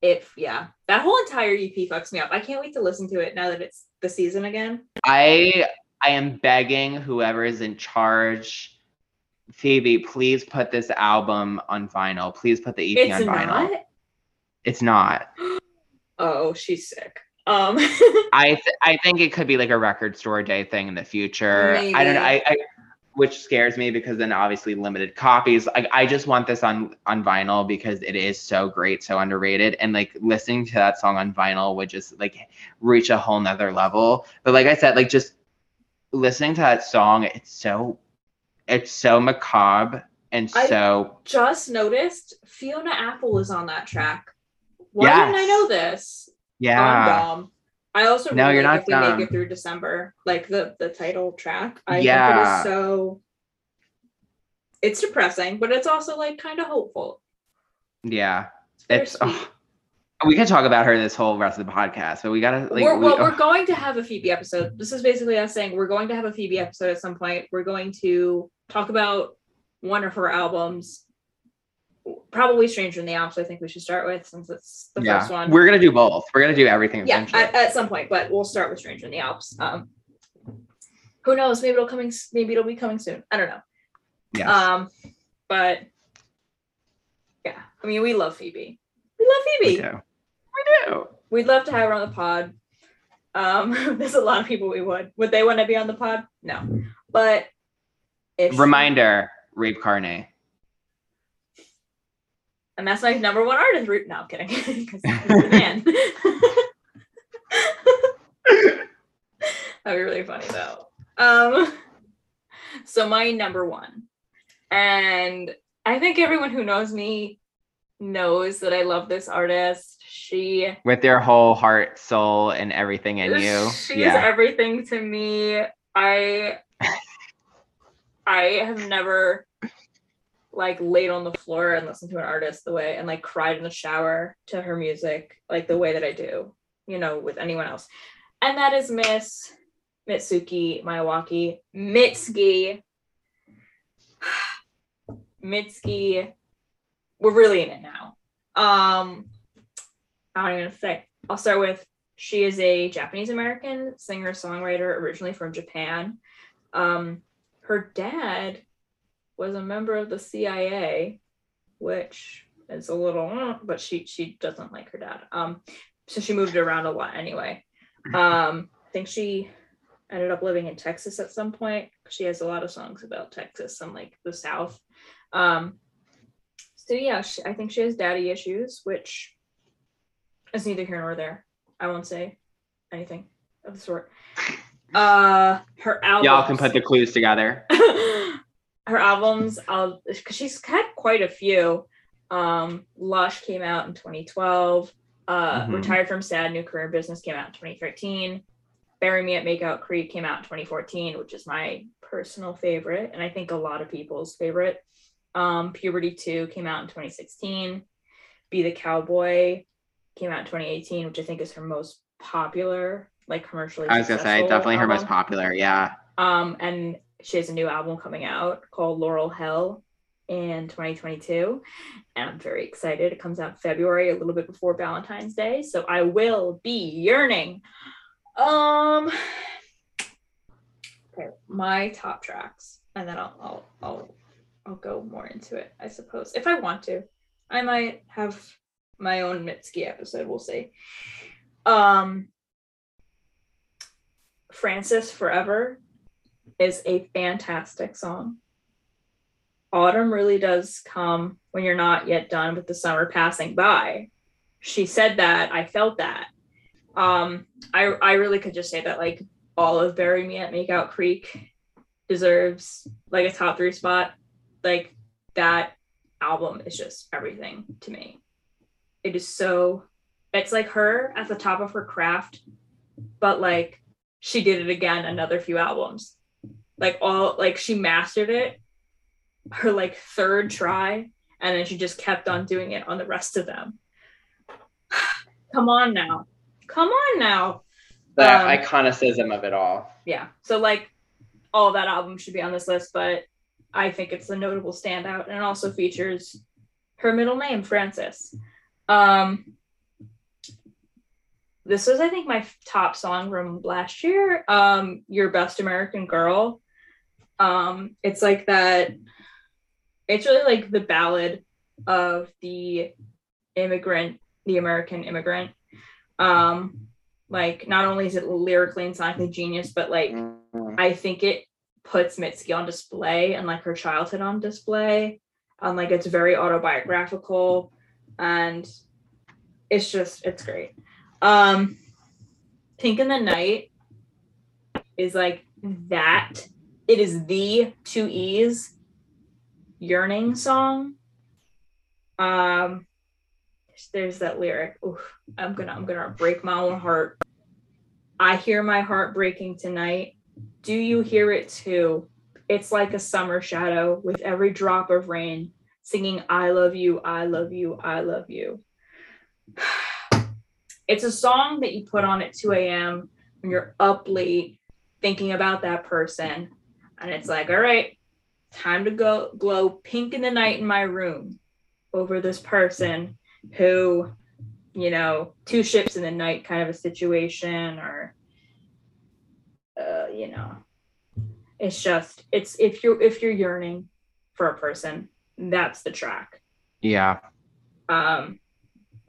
if yeah, that whole entire EP fucks me up. I can't wait to listen to it now that it's the season again. I I am begging whoever is in charge, Phoebe, please put this album on vinyl. Please put the EP it's on vinyl. Not? It's not. [gasps] oh, she's sick. Um I [laughs] th- I think it could be like a record store day thing in the future. Maybe. I don't know. I, I which scares me because then obviously limited copies. Like I just want this on on vinyl because it is so great, so underrated, and like listening to that song on vinyl would just like reach a whole nother level. But like I said, like just listening to that song, it's so it's so macabre and so. Just noticed Fiona Apple is on that track. Why yes. didn't I know this? Yeah. I also no, you're not if we make it through December, like the the title track. I yeah. think it is so. It's depressing, but it's also like kind of hopeful. Yeah, it's. Oh, we can talk about her this whole rest of the podcast, but we gotta like. We're, well, oh. we, are going to have a Phoebe episode. This is basically us saying we're going to have a Phoebe episode at some point. We're going to talk about one of her albums probably Stranger in the Alps. I think we should start with since it's the yeah. first one. We're gonna do both. We're gonna do everything. Yeah, at, at, some point, but we'll start with Stranger in the Alps. Um, who knows? Maybe it'll coming. Maybe it'll be coming soon. I don't know. Yeah. Um, but yeah, I mean, we love Phoebe. We love Phoebe. We do. We do. We'd love to have her on the pod. Um, [laughs] there's a lot of people we would. Would they want to be on the pod? No. But if reminder, Reeb Carney and that's my number one artist route. No, I'm kidding. [laughs] Because [laughs] man. [laughs] That'd be really funny though. Um, so my number one, and I think everyone who knows me knows that I love this artist. She with their whole heart, soul, and everything in you. She's yeah. everything to me. I I have never like laid on the floor and listened to an artist the way and like cried in the shower to her music like the way that I do, you know, with anyone else. And that is Miss Mitski Miyawaki. Mitski. [sighs] Mitski. We're really in it now. Um I don't even say. I'll start with she is a Japanese American singer songwriter originally from Japan. Um, her dad was a member of the CIA, which is a little, mm, but she she doesn't like her dad. Um, so she moved around a lot anyway. [laughs] Um, I think she ended up living in Texas at some point. She has a lot of songs about Texas and like the South. Um, so yeah, she, I think she has daddy issues, which is neither here nor there. I won't say anything of the sort. Uh, her album. Y'all can put the clues together. [laughs] her albums i'll because she's had quite a few um lush came out in 2012 uh mm-hmm. retired from sad new career business came out in 2013 bury me at makeout creek came out in 2014 which is my personal favorite and i think a lot of people's favorite um puberty 2 came out in 2016 be the cowboy came out in 2018 which i think is her most popular like commercially i was gonna say definitely album. her most popular yeah um and she has a new album coming out called Laurel Hell in 2022 and i'm very excited. It comes out february a little bit before valentine's day so i will be yearning. Um okay, my top tracks and then I'll, I'll i'll i'll go more into it i suppose if i want to. I might have my own mitski episode we'll see. Um frances forever is a fantastic song. Autumn really does come when you're not yet done with the summer passing by. She said that. I felt that. Um, I I really could just say that like all of Bury Me at Makeout Creek deserves like a top three spot. Like that album is just everything to me. It is so it's like her at the top of her craft, but like she did it again another few albums like all like she mastered it her like third try and then she just kept on doing it on the rest of them. [sighs] Come on now. Come on now. The um, iconicism of it all. Yeah. So like all that album should be on this list but i think it's a notable standout and it also features her middle name frances. Um this was i think my top song from last year. Um your best american girl um, it's like that. It's really like the ballad of the immigrant, the American immigrant. Um, like not only is it lyrically and sonically genius, but like. I think it puts Mitski on display and like her childhood on display. And like it's very autobiographical and it's just it's great. Um Pink in the Night is like that. It is the two E's yearning song. Um there's that lyric. Oof, I'm gonna I'm gonna break my own heart. I hear my heart breaking tonight. Do you hear it too? It's like a summer shadow with every drop of rain singing I love you, I love you, I love you. [sighs] It's a song that you put on at 2 a.m. when you're up late thinking about that person. And it's like, all right, time to go glow pink in the night in my room over this person who, you know, two ships in the night kind of a situation or uh, you know, it's just it's if you're if you're yearning for a person, that's the track. Yeah. Um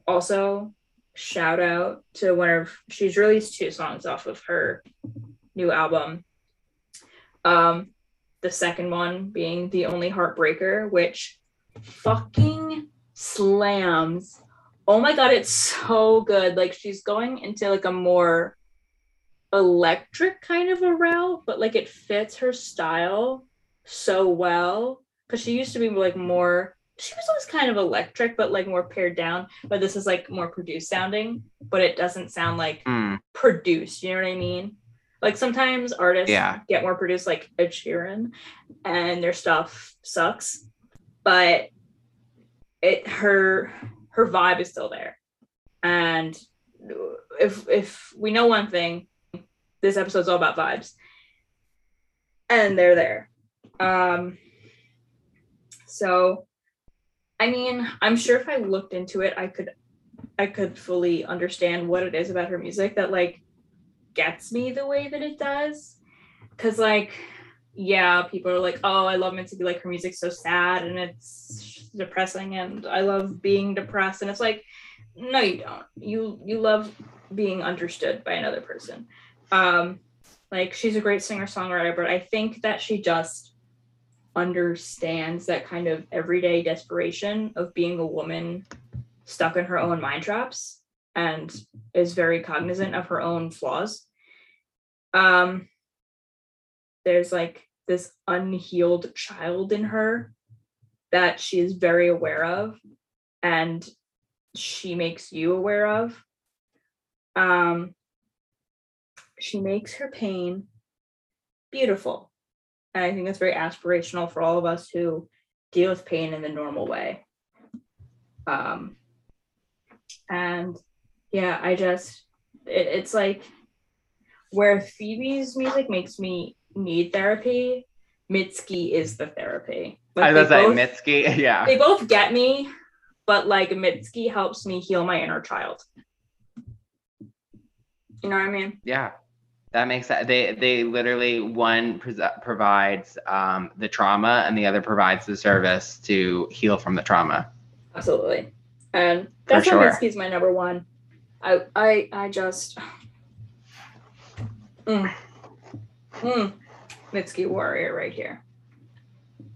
also shout out to one of she's released two songs off of her new album. Um, the second one being The Only Heartbreaker, which fucking slams. Oh my god, it's so good. Like she's going into like a more electric kind of a route, but like it fits her style so well. Cause she used to be like more she was always kind of electric, but like more pared down. But this is like more produced sounding, but it doesn't sound like mm. produced. You know what I mean? Like sometimes artists yeah. get more produced, like Ed Sheeran, and their stuff sucks. But it her her vibe is still there. And if if we know one thing, this episode's all about vibes. And they're there. Um so I mean, I'm sure if I looked into it, I could I could fully understand what it is about her music that like gets me the way that it does. Cause like, yeah, people are like, oh, I love Mitski like her music's so sad and it's depressing and I love being depressed. And it's like, no, you don't. You you love being understood by another person. Um, like she's a great singer-songwriter, but I think that she just understands that kind of everyday desperation of being a woman stuck in her own mind traps and is very cognizant of her own flaws. Um, there's like this unhealed child in her that she is very aware of and she makes you aware of. Um, she makes her pain beautiful and I think that's very aspirational for all of us who deal with pain in the normal way. Um, and yeah, I just, it, it's like where Phoebe's music makes me need therapy, Mitski is the therapy. Like I was say Mitski, [laughs] yeah. They both get me, but like Mitski helps me heal my inner child. You know what I mean? Yeah. That makes sense. they they literally one provides um, the trauma and the other provides the service to heal from the trauma. Absolutely, and that's For why sure. Mitski's my number one. I I I just [sighs] mm, mm, Mitski warrior right here.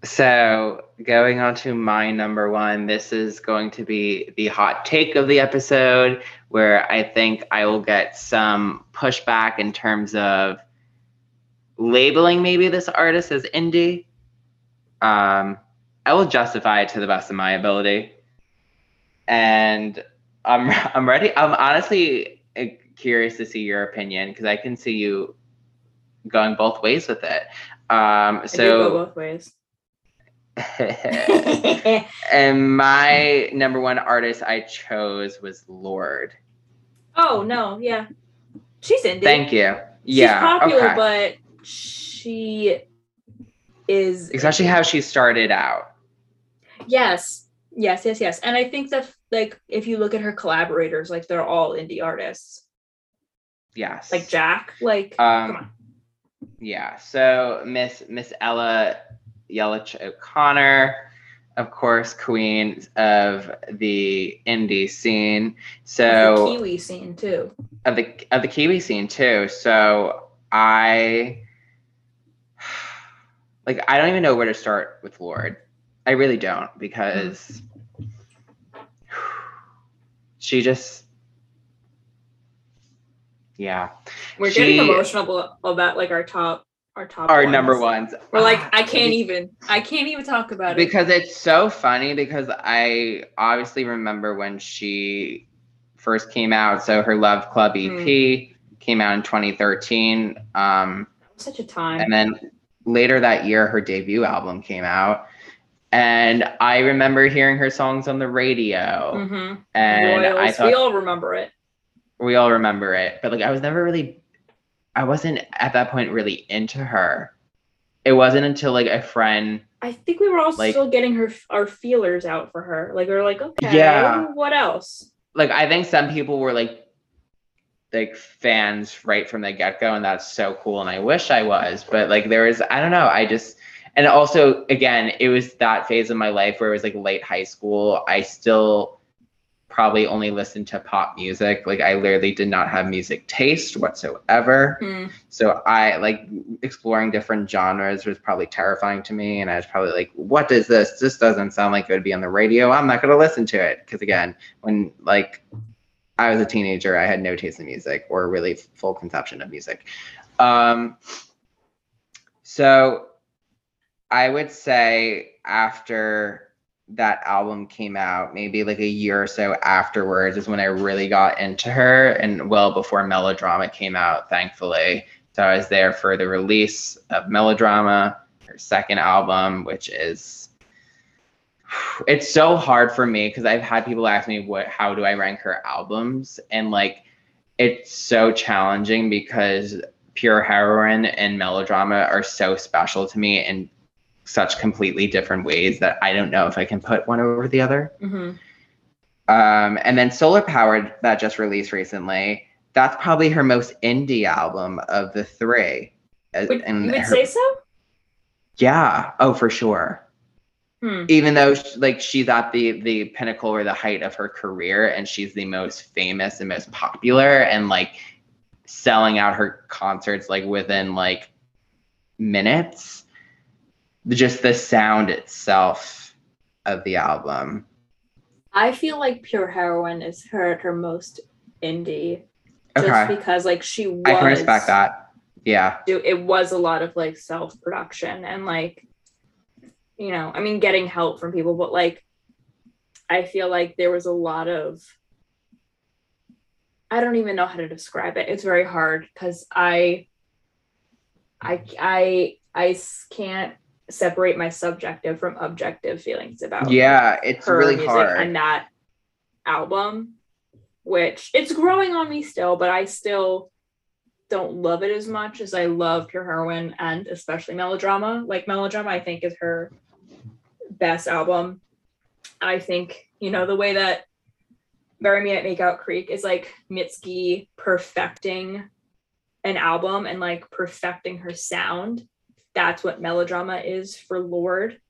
So going on to my number one, this is going to be the hot take of the episode where I think I will get some pushback in terms of labeling maybe this artist as indie. Um, I will justify it to the best of my ability. And I'm [laughs] I'm ready. I'm honestly uh, curious to see your opinion because I can see you going both ways with it. Um, so both ways. [laughs] [laughs] and my number one artist I chose was Lorde. Oh no, yeah, she's indie. Thank you. Yeah, she's popular, okay. but she is especially how she started out. Yes, yes, yes, yes, and I think that like if you look at her collaborators, like they're all indie artists. Yes, like Jack. Like, um, come on. Yeah. So Miss Miss Ella Yelich O'Connor of course, queen of the indie scene. So the Kiwi scene too. Of the of the Kiwi scene too. So I [sighs] like I don't even know where to start with Lorde. I really don't because she just yeah. We're she, getting emotional about like our top our top our ones. number ones. We're like, I [sighs] can't even I can't even talk about it. Because it's so funny because I obviously remember when she first came out. So her Love Club EP mm. came out in 2013. Um such a time. And then later that year her debut album came out. And I remember hearing her songs on the radio. Mm-hmm. And Royals. I thought we all remember it. We all remember it. But like I was never really I wasn't at that point really into her. It wasn't until like a friend. I think we were all like, still getting her our feelers out for her. Like we are like, okay, yeah. What else? Like I think some people were like like fans right from the get go, and that's so cool. And I wish I was, but like there was, I don't know, I just and also again, it was that phase of my life where it was like late high school. I still probably only listened to pop music. Like I literally did not have music taste whatsoever. Mm. So I like exploring different genres was probably terrifying to me. And I was probably like, what is this? This doesn't sound like it would be on the radio. I'm not gonna listen to it. Cause again, when like I was a teenager, I had no taste in music or really full conception of music. Um so I would say after that album came out, maybe like a year or so afterwards, is when I really got into her, and well before Melodrama came out, thankfully. So I was there for the release of Melodrama, her second album, which is it's so hard for me because I've had people ask me what how do I rank her albums, and like it's so challenging because Pure Heroine and Melodrama are so special to me and such completely different ways that I don't know if I can put one over the other. Mm-hmm. Um, and then Solar Powered that just released recently. That's probably her most indie album of the three. Would, and you would her, say so? Yeah. Oh, for sure. Hmm. Even though like she's at the the pinnacle or the height of her career, and she's the most famous and most popular, and like selling out her concerts like within like minutes just the sound itself of the album. I feel like Pure Heroine is her at her most indie. Okay. Just because like she was I can respect that. Yeah. It was a lot of like self production and like you know, I mean getting help from people, but like I feel like there was a lot of I don't even know how to describe it. It's very hard because I I I I can't separate my subjective from objective feelings about yeah it's really hard. and that album which it's growing on me still but i still don't love it as much as i love pure heroine and especially melodrama. Like melodrama i think is her best album. I think you know the way that bury me at makeout creek is like mitski perfecting an album and like perfecting her sound that's what melodrama is for Lorde.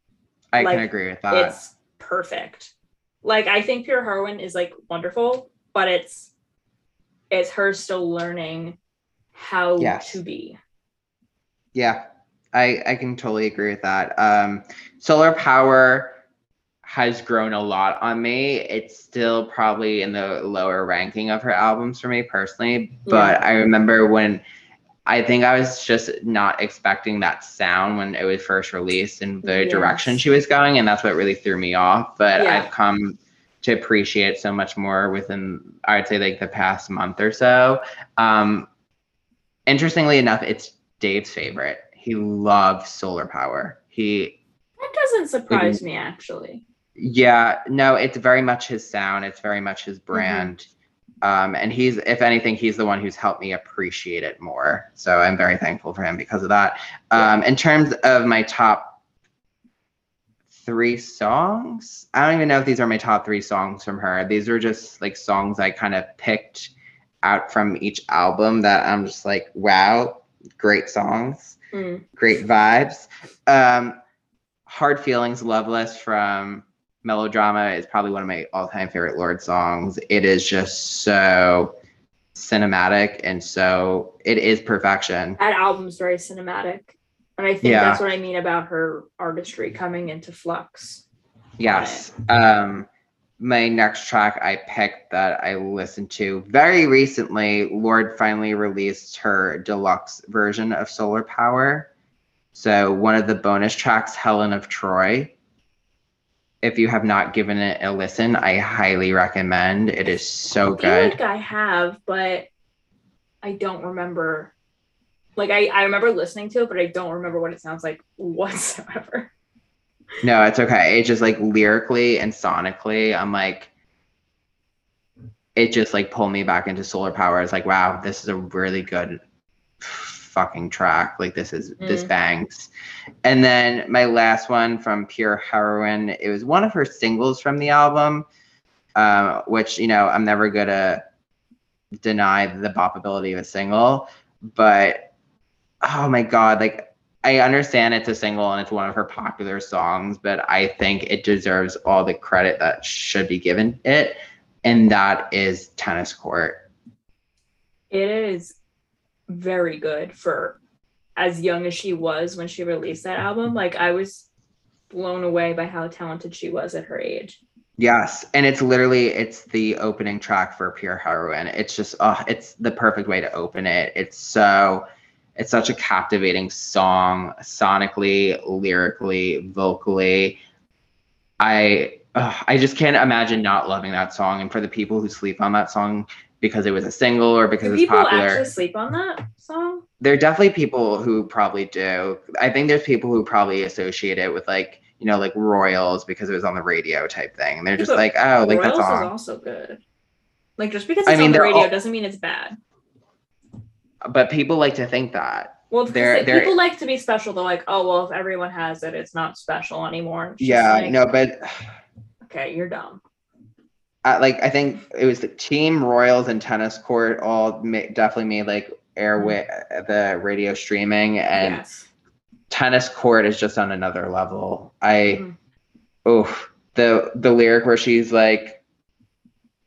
I like, can agree with that. It's perfect. Like I think Pure Heroine is like wonderful, but it's it's her still learning how yes. to be. Yeah. I I can totally agree with that. Um Solar Power has grown a lot on me. It's still probably in the lower ranking of her albums for me personally, but yeah. I remember when I think I was just not expecting that sound when it was first released and the yes. direction she was going, and that's what really threw me off. But yeah. I've come to appreciate so much more within, I'd say, like the past month or so. Um, interestingly enough, it's Dave's favorite. He loves solar power. He that doesn't surprise me actually. Yeah, no, it's very much his sound. It's very much his mm-hmm. brand. Mm-hmm um, and he's, if anything, he's the one who's helped me appreciate it more. So I'm very thankful for him because of that. Um, in terms of my top three songs, I don't even know if these are my top three songs from her. These are just like songs I kind of picked out from each album that I'm just like, wow, great songs, mm. great vibes. Um, Hard Feelings, Loveless from Melodrama is probably one of my all-time favorite Lorde songs. It is just so cinematic and so it is perfection. That album's very cinematic. And I think yeah. that's what I mean about her artistry coming into flux. Yes. Um my next track I picked that I listened to very recently, Lorde finally released her deluxe version of Solar Power. So one of the bonus tracks, Helen of Troy. If you have not given it a listen, I highly recommend. It is so good. I good. Like I have, but I don't remember. Like I, I remember listening to it, but I don't remember what it sounds like whatsoever. [laughs] No, it's okay. It just like lyrically and sonically, I'm like, it just like pulled me back into solar power. It's like, wow, this is a really good fucking track. Like this is mm. this bangs. And then my last one from Pure Heroine, it was one of her singles from the album, um, which you know I'm never gonna deny the bopability of a single, but oh my god, like I understand it's a single and it's one of her popular songs, but I think it deserves all the credit that should be given it, and that is Tennis Court. It is very good for as young as she was when she released that album. Like I was blown away by how talented she was at her age. Yes, and it's literally it's the opening track for Pure Heroine. It's just oh, it's the perfect way to open it. It's so it's such a captivating song, sonically, lyrically, vocally. I uh, I just can't imagine not loving that song. And for the people who sleep on that song because it was a single or because do it's people popular, actually sleep on that song. There are definitely people who probably do. I think there's people who probably associate it with like you know like Royals because it was on the radio type thing. And they're just like, oh, like that song. is also good. Like just because it's I mean, on the radio all, doesn't mean it's bad but people like to think that. Well, they're, they're, people like to be special. They're like, oh well, if everyone has it, it's not special anymore. Yeah, like, no, but okay, you're dumb. I, like I think it was the team Royals and tennis court all ma- definitely made like airway mm-hmm. the radio streaming and yes. tennis court is just on another level. I mm-hmm. oh the the lyric where she's like,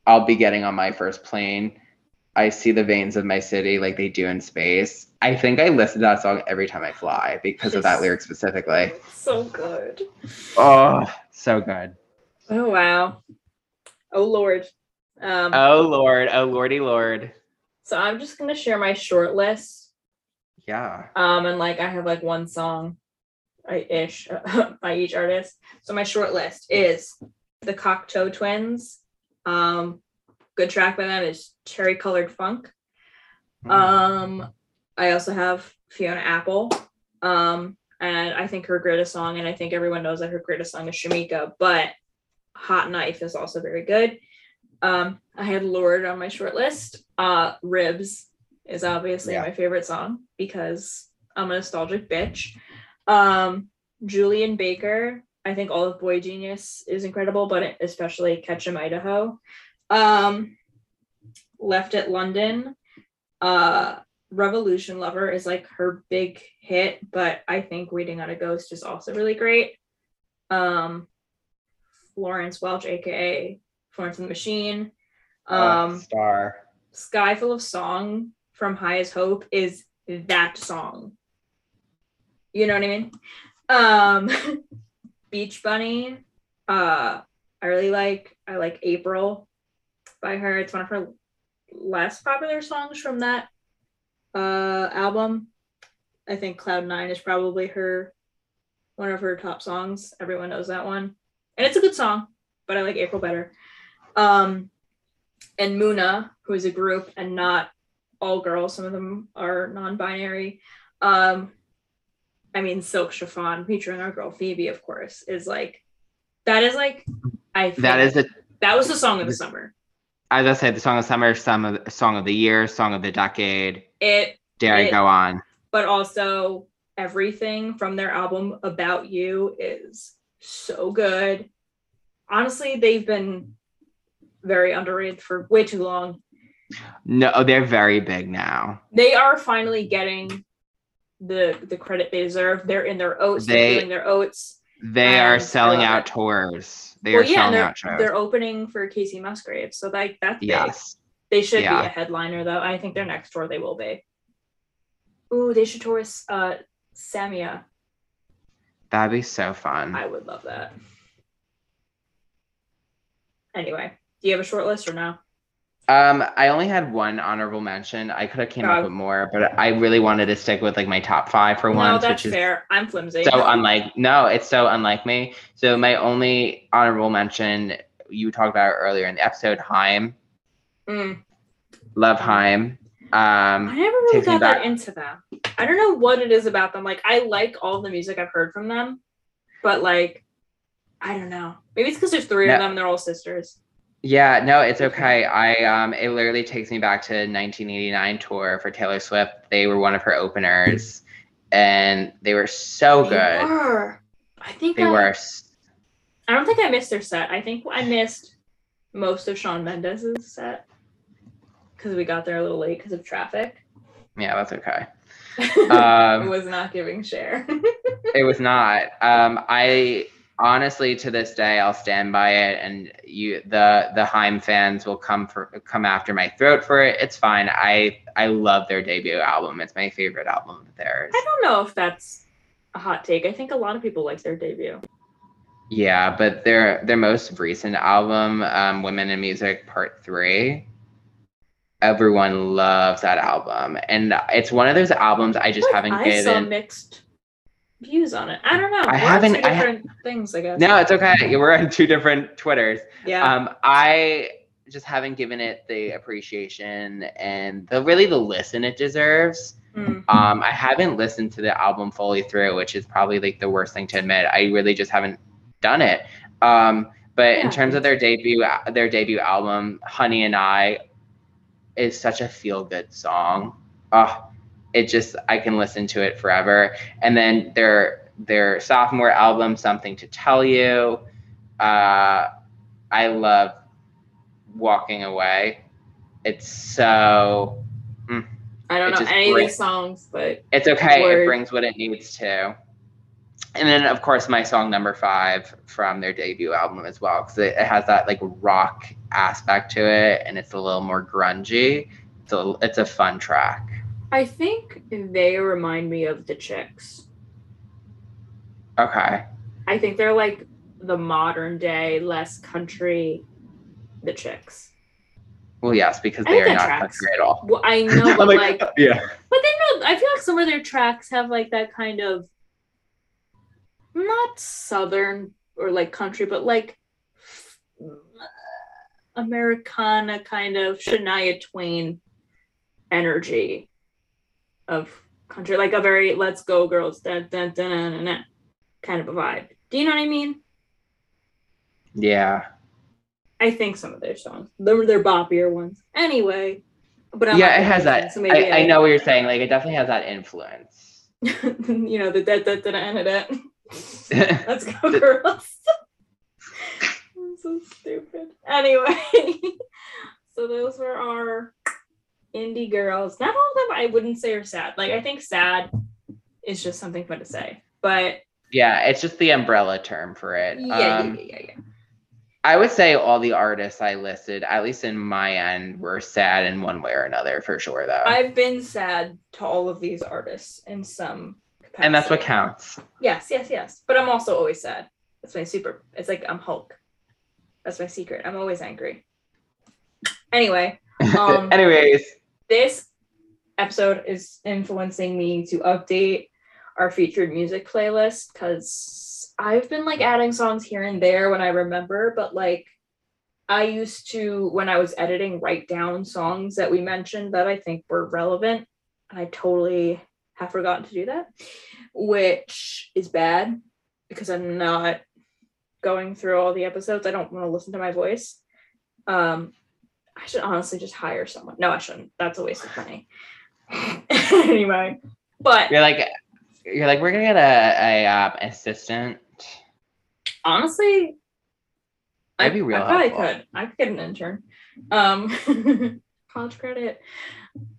"I'll be getting on my first plane." I see the veins of my city like they do in space. I think I listen to that song every time I fly because of that lyric specifically. So good. Oh, so good. Oh wow. Oh Lord. Um, oh Lord. Oh Lordy Lord. So I'm just gonna share my short list. Yeah. Um, and like I have like one song, ish, [laughs] by each artist. So my short list is the Cocteau Twins, um, good track by them is Cherry Colored Funk. Mm. Um, I also have Fiona Apple. Um, and I think her greatest song, and I think everyone knows that her greatest song is Shameika, but Hot Knife is also very good. Um, I had Lorde on my short list. Uh, Ribs is obviously yeah. my favorite song because I'm a nostalgic bitch. Um, Julien Baker, I think all of boygenius is incredible, but especially Ketchum, Idaho. Um, left at London. Uh, Revolution Lover is like her big hit, but I think Waiting on a Ghost is also really great. Um, Florence Welch, aka Florence and the Machine. Um, oh, star. Sky Full of Song from High as Hope is that song. You know what I mean? Um, [laughs] Beach Bunny. Uh, I really like. I like April by her. It's one of her less popular songs from that uh, album. I think Cloud Nine is probably her one of her top songs. Everyone knows that one, and it's a good song. But I like April better. Um, and Muna, who is a group and not all girls. Some of them are non-binary. Um, I mean, Silk Chiffon featuring our girl Phoebe, of course, is like that is like I that is a that was the song of the summer as I said, the song of summer, song of song of the year, song of the decade. It dare it, I go on. But also everything from their album About You is so good. Honestly, they've been very underrated for way too long. No, they're very big now. They are finally getting the the credit they deserve. They're in their oats, they, are doing their oats. They are selling out tours. They well, are yeah, they're, shows. They're opening for Kacey Musgrave, so like that's yes. Big. They should yeah. be a headliner though. I think their next tour they will be. Ooh, they should tour uh Samia. That'd be so fun. I would love that. Anyway, do you have a short list or no? Um, I only had one honorable mention. I could have came up with more, but I really wanted to stick with like my top five for one. no, once, that's which is fair. I'm flimsy. So unlike no, it's so unlike me. So my only honorable mention you talked about earlier in the episode, Haim. Mm. Love Haim. Um, I never really got that into them. I don't know what it is about them. Like I like all the music I've heard from them, but like I don't know. Maybe it's because there's three no. of them and they're all sisters. Yeah, no, it's okay. I um it literally takes me back to 1989 tour for Taylor Swift. They were one of her openers and they were so they good. Were. I think they I, were. I don't think I missed their set. I think I missed most of Shawn Mendes's set because we got there a little late because of traffic. Yeah, that's okay. [laughs] Um, it was not giving share. [laughs] it was not. Um, I honestly to this day I'll stand by it and you the the Haim fans will come for come after my throat for it. It's fine. I I love their debut album. It's my favorite album of theirs. I don't know if that's a hot take. I think a lot of people like their debut. Yeah, but their their most recent album, um, Women in Music Part 3, everyone loves that album. And it's one of those albums I just haven't I given saw mixed views on it. I don't know. I We're haven't. I different ha- things, I guess. No, it's okay. We're on two different Twitters. Yeah. Um, I just haven't given it the appreciation and the really the listen it deserves. Mm. Um, I haven't listened to the album fully through, which is probably like the worst thing to admit. I really just haven't done it. Um, but yeah. in terms of their debut, their debut album, "Honey and I," is such a feel good song. Oh, it just I can listen to it forever. And then their their sophomore album, Something to Tell You. Uh, I love Walking Away. It's so. Mm, I don't know any brings, of these songs, but it's okay. Word. It brings what it needs to. And then, of course, my song number five from their debut album as well, because it, it, has that like rock aspect to it, and it's a little more grungy. So it's a fun track. I think they remind me of the Chicks. Okay. I think they're like the modern day, less country, the Chicks. Well, yes, because they are not tracks. country at all. Well, I know, [laughs] but like, like, yeah. But they know. I feel like some of their tracks have like that kind of not southern or like country, but like Americana kind of Shania Twain energy of country, like a very let's go girls, da, da, da, da, da, kind of a vibe. Do you know what I mean? Yeah. I think some of their songs, they're their boppier ones. Anyway, but I'm yeah, it has that. So maybe I, I, I, know what you're saying. Like it definitely has that influence. [laughs] you know the da da da da da. [laughs] Let's go, girls. So stupid. Anyway, [laughs] so those were our indie girls. Not all of them I wouldn't say are sad. Like I think sad is just something fun to say. But yeah, it's just the umbrella term for it. Yeah, um, yeah, yeah, yeah. I would say all the artists I listed, at least in my end, were sad in one way or another for sure though. I've been sad to all of these artists in some capacity. And that's what counts. Yes, yes, yes. But I'm also always sad. That's my super it's like I'm Hulk. That's my secret. I'm always angry. Anyway. [laughs] Um, Anyways, this episode is influencing me to update our featured music playlist because I've been like adding songs here and there when I remember, but like I used to, when I was editing, write down songs that we mentioned that I think were relevant. And I totally have forgotten to do that, which is bad because I'm not going through all the episodes. I don't want to listen to my voice. Um, I should honestly just hire someone. No, I shouldn't. That's a waste of money. [laughs] anyway, but you're like, you're like, we're gonna get a, a um, assistant. Honestly, that'd be real. I, I probably could. I could get an intern. Um, [laughs] college credit.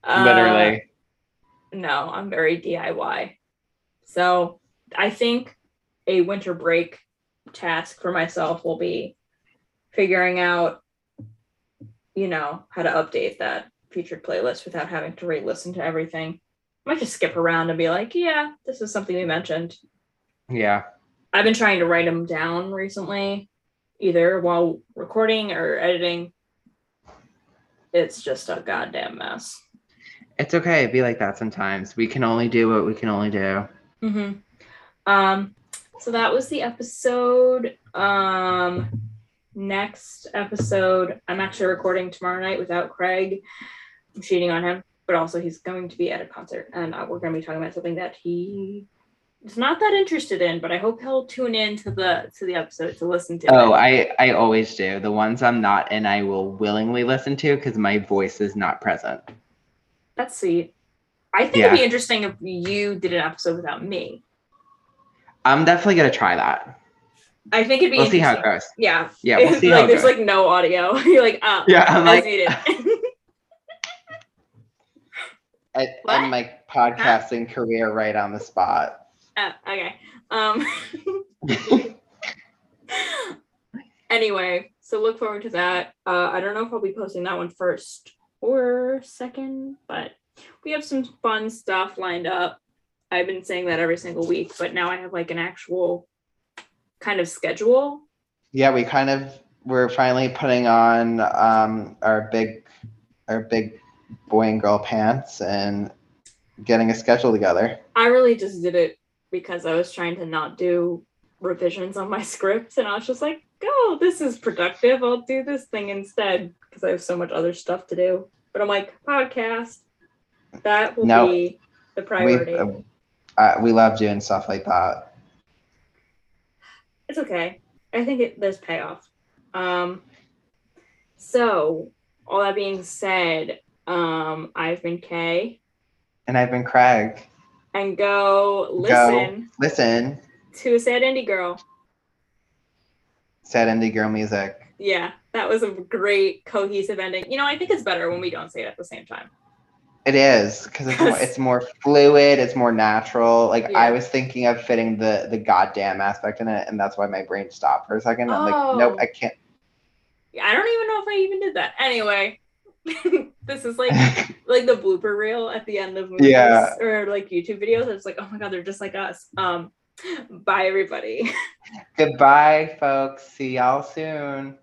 Literally. Uh, no, I'm very DIY. So I think a winter break task for myself will be figuring out you know, how to update that featured playlist without having to re-listen to everything I might just skip around and be like, yeah, this is something we mentioned. Yeah. I've been trying to write them down recently, either while recording or editing. It's just a goddamn mess. It's okay. Be like that sometimes. We can only do what we can only do. Mm-hmm. Um, so that was the episode. Um, next episode, I'm actually recording tomorrow night without Craig. I'm cheating on him, but also he's going to be at a concert, and uh, we're going to be talking about something that he is not that interested in. But I hope he'll tune in to the to the episode to listen to. Oh, it. I I always do. The ones I'm not in, I will willingly listen to because my voice is not present. That's sweet. I think yeah. it'd be interesting if you did an episode without me. I'm definitely gonna try that. I think it'd be. We'll see how it goes. Yeah. Yeah. We'll [laughs] see like, there's goes. like no audio. [laughs] You're like, oh, yeah. I'm like, [laughs] I, am my podcasting huh? career right on the spot. Uh, okay. Um. anyway, so look forward to that. Uh, I don't know if I'll be posting that one first or second, but we have some fun stuff lined up. I've been saying that every single week, but now I have like an actual kind of schedule. Yeah, we kind of we're finally putting on um, our big our big boy and girl pants and getting a schedule together. I really just did it because I was trying to not do revisions on my [laughs] scripts, and I was just like, oh, this is productive. I'll do this thing instead because I have so much other stuff to do. But I'm like, podcast, that will be the priority. We, we love doing stuff like that. It's okay. I think it, there's payoff. Um, so, all that being said, um, I've been Kay. And I've been Craig. And go listen. Go listen. To a sad indie girl. Sad indie girl music. Yeah, that was a great cohesive ending. You know, I think it's better when we don't say it at the same time. It is because it's more, it's [laughs] more fluid, it's more natural. Like yeah. I was thinking of fitting the the goddamn aspect in it, and that's why my brain stopped for a second. I'm like, nope, oh. I can't. Yeah, I don't even know if I even did that. Anyway, [laughs] this is like [laughs] like the blooper reel at the end of movies yeah. or like YouTube videos. It's like, oh my god, they're just like us. Um, bye everybody. Goodbye, folks. See y'all soon.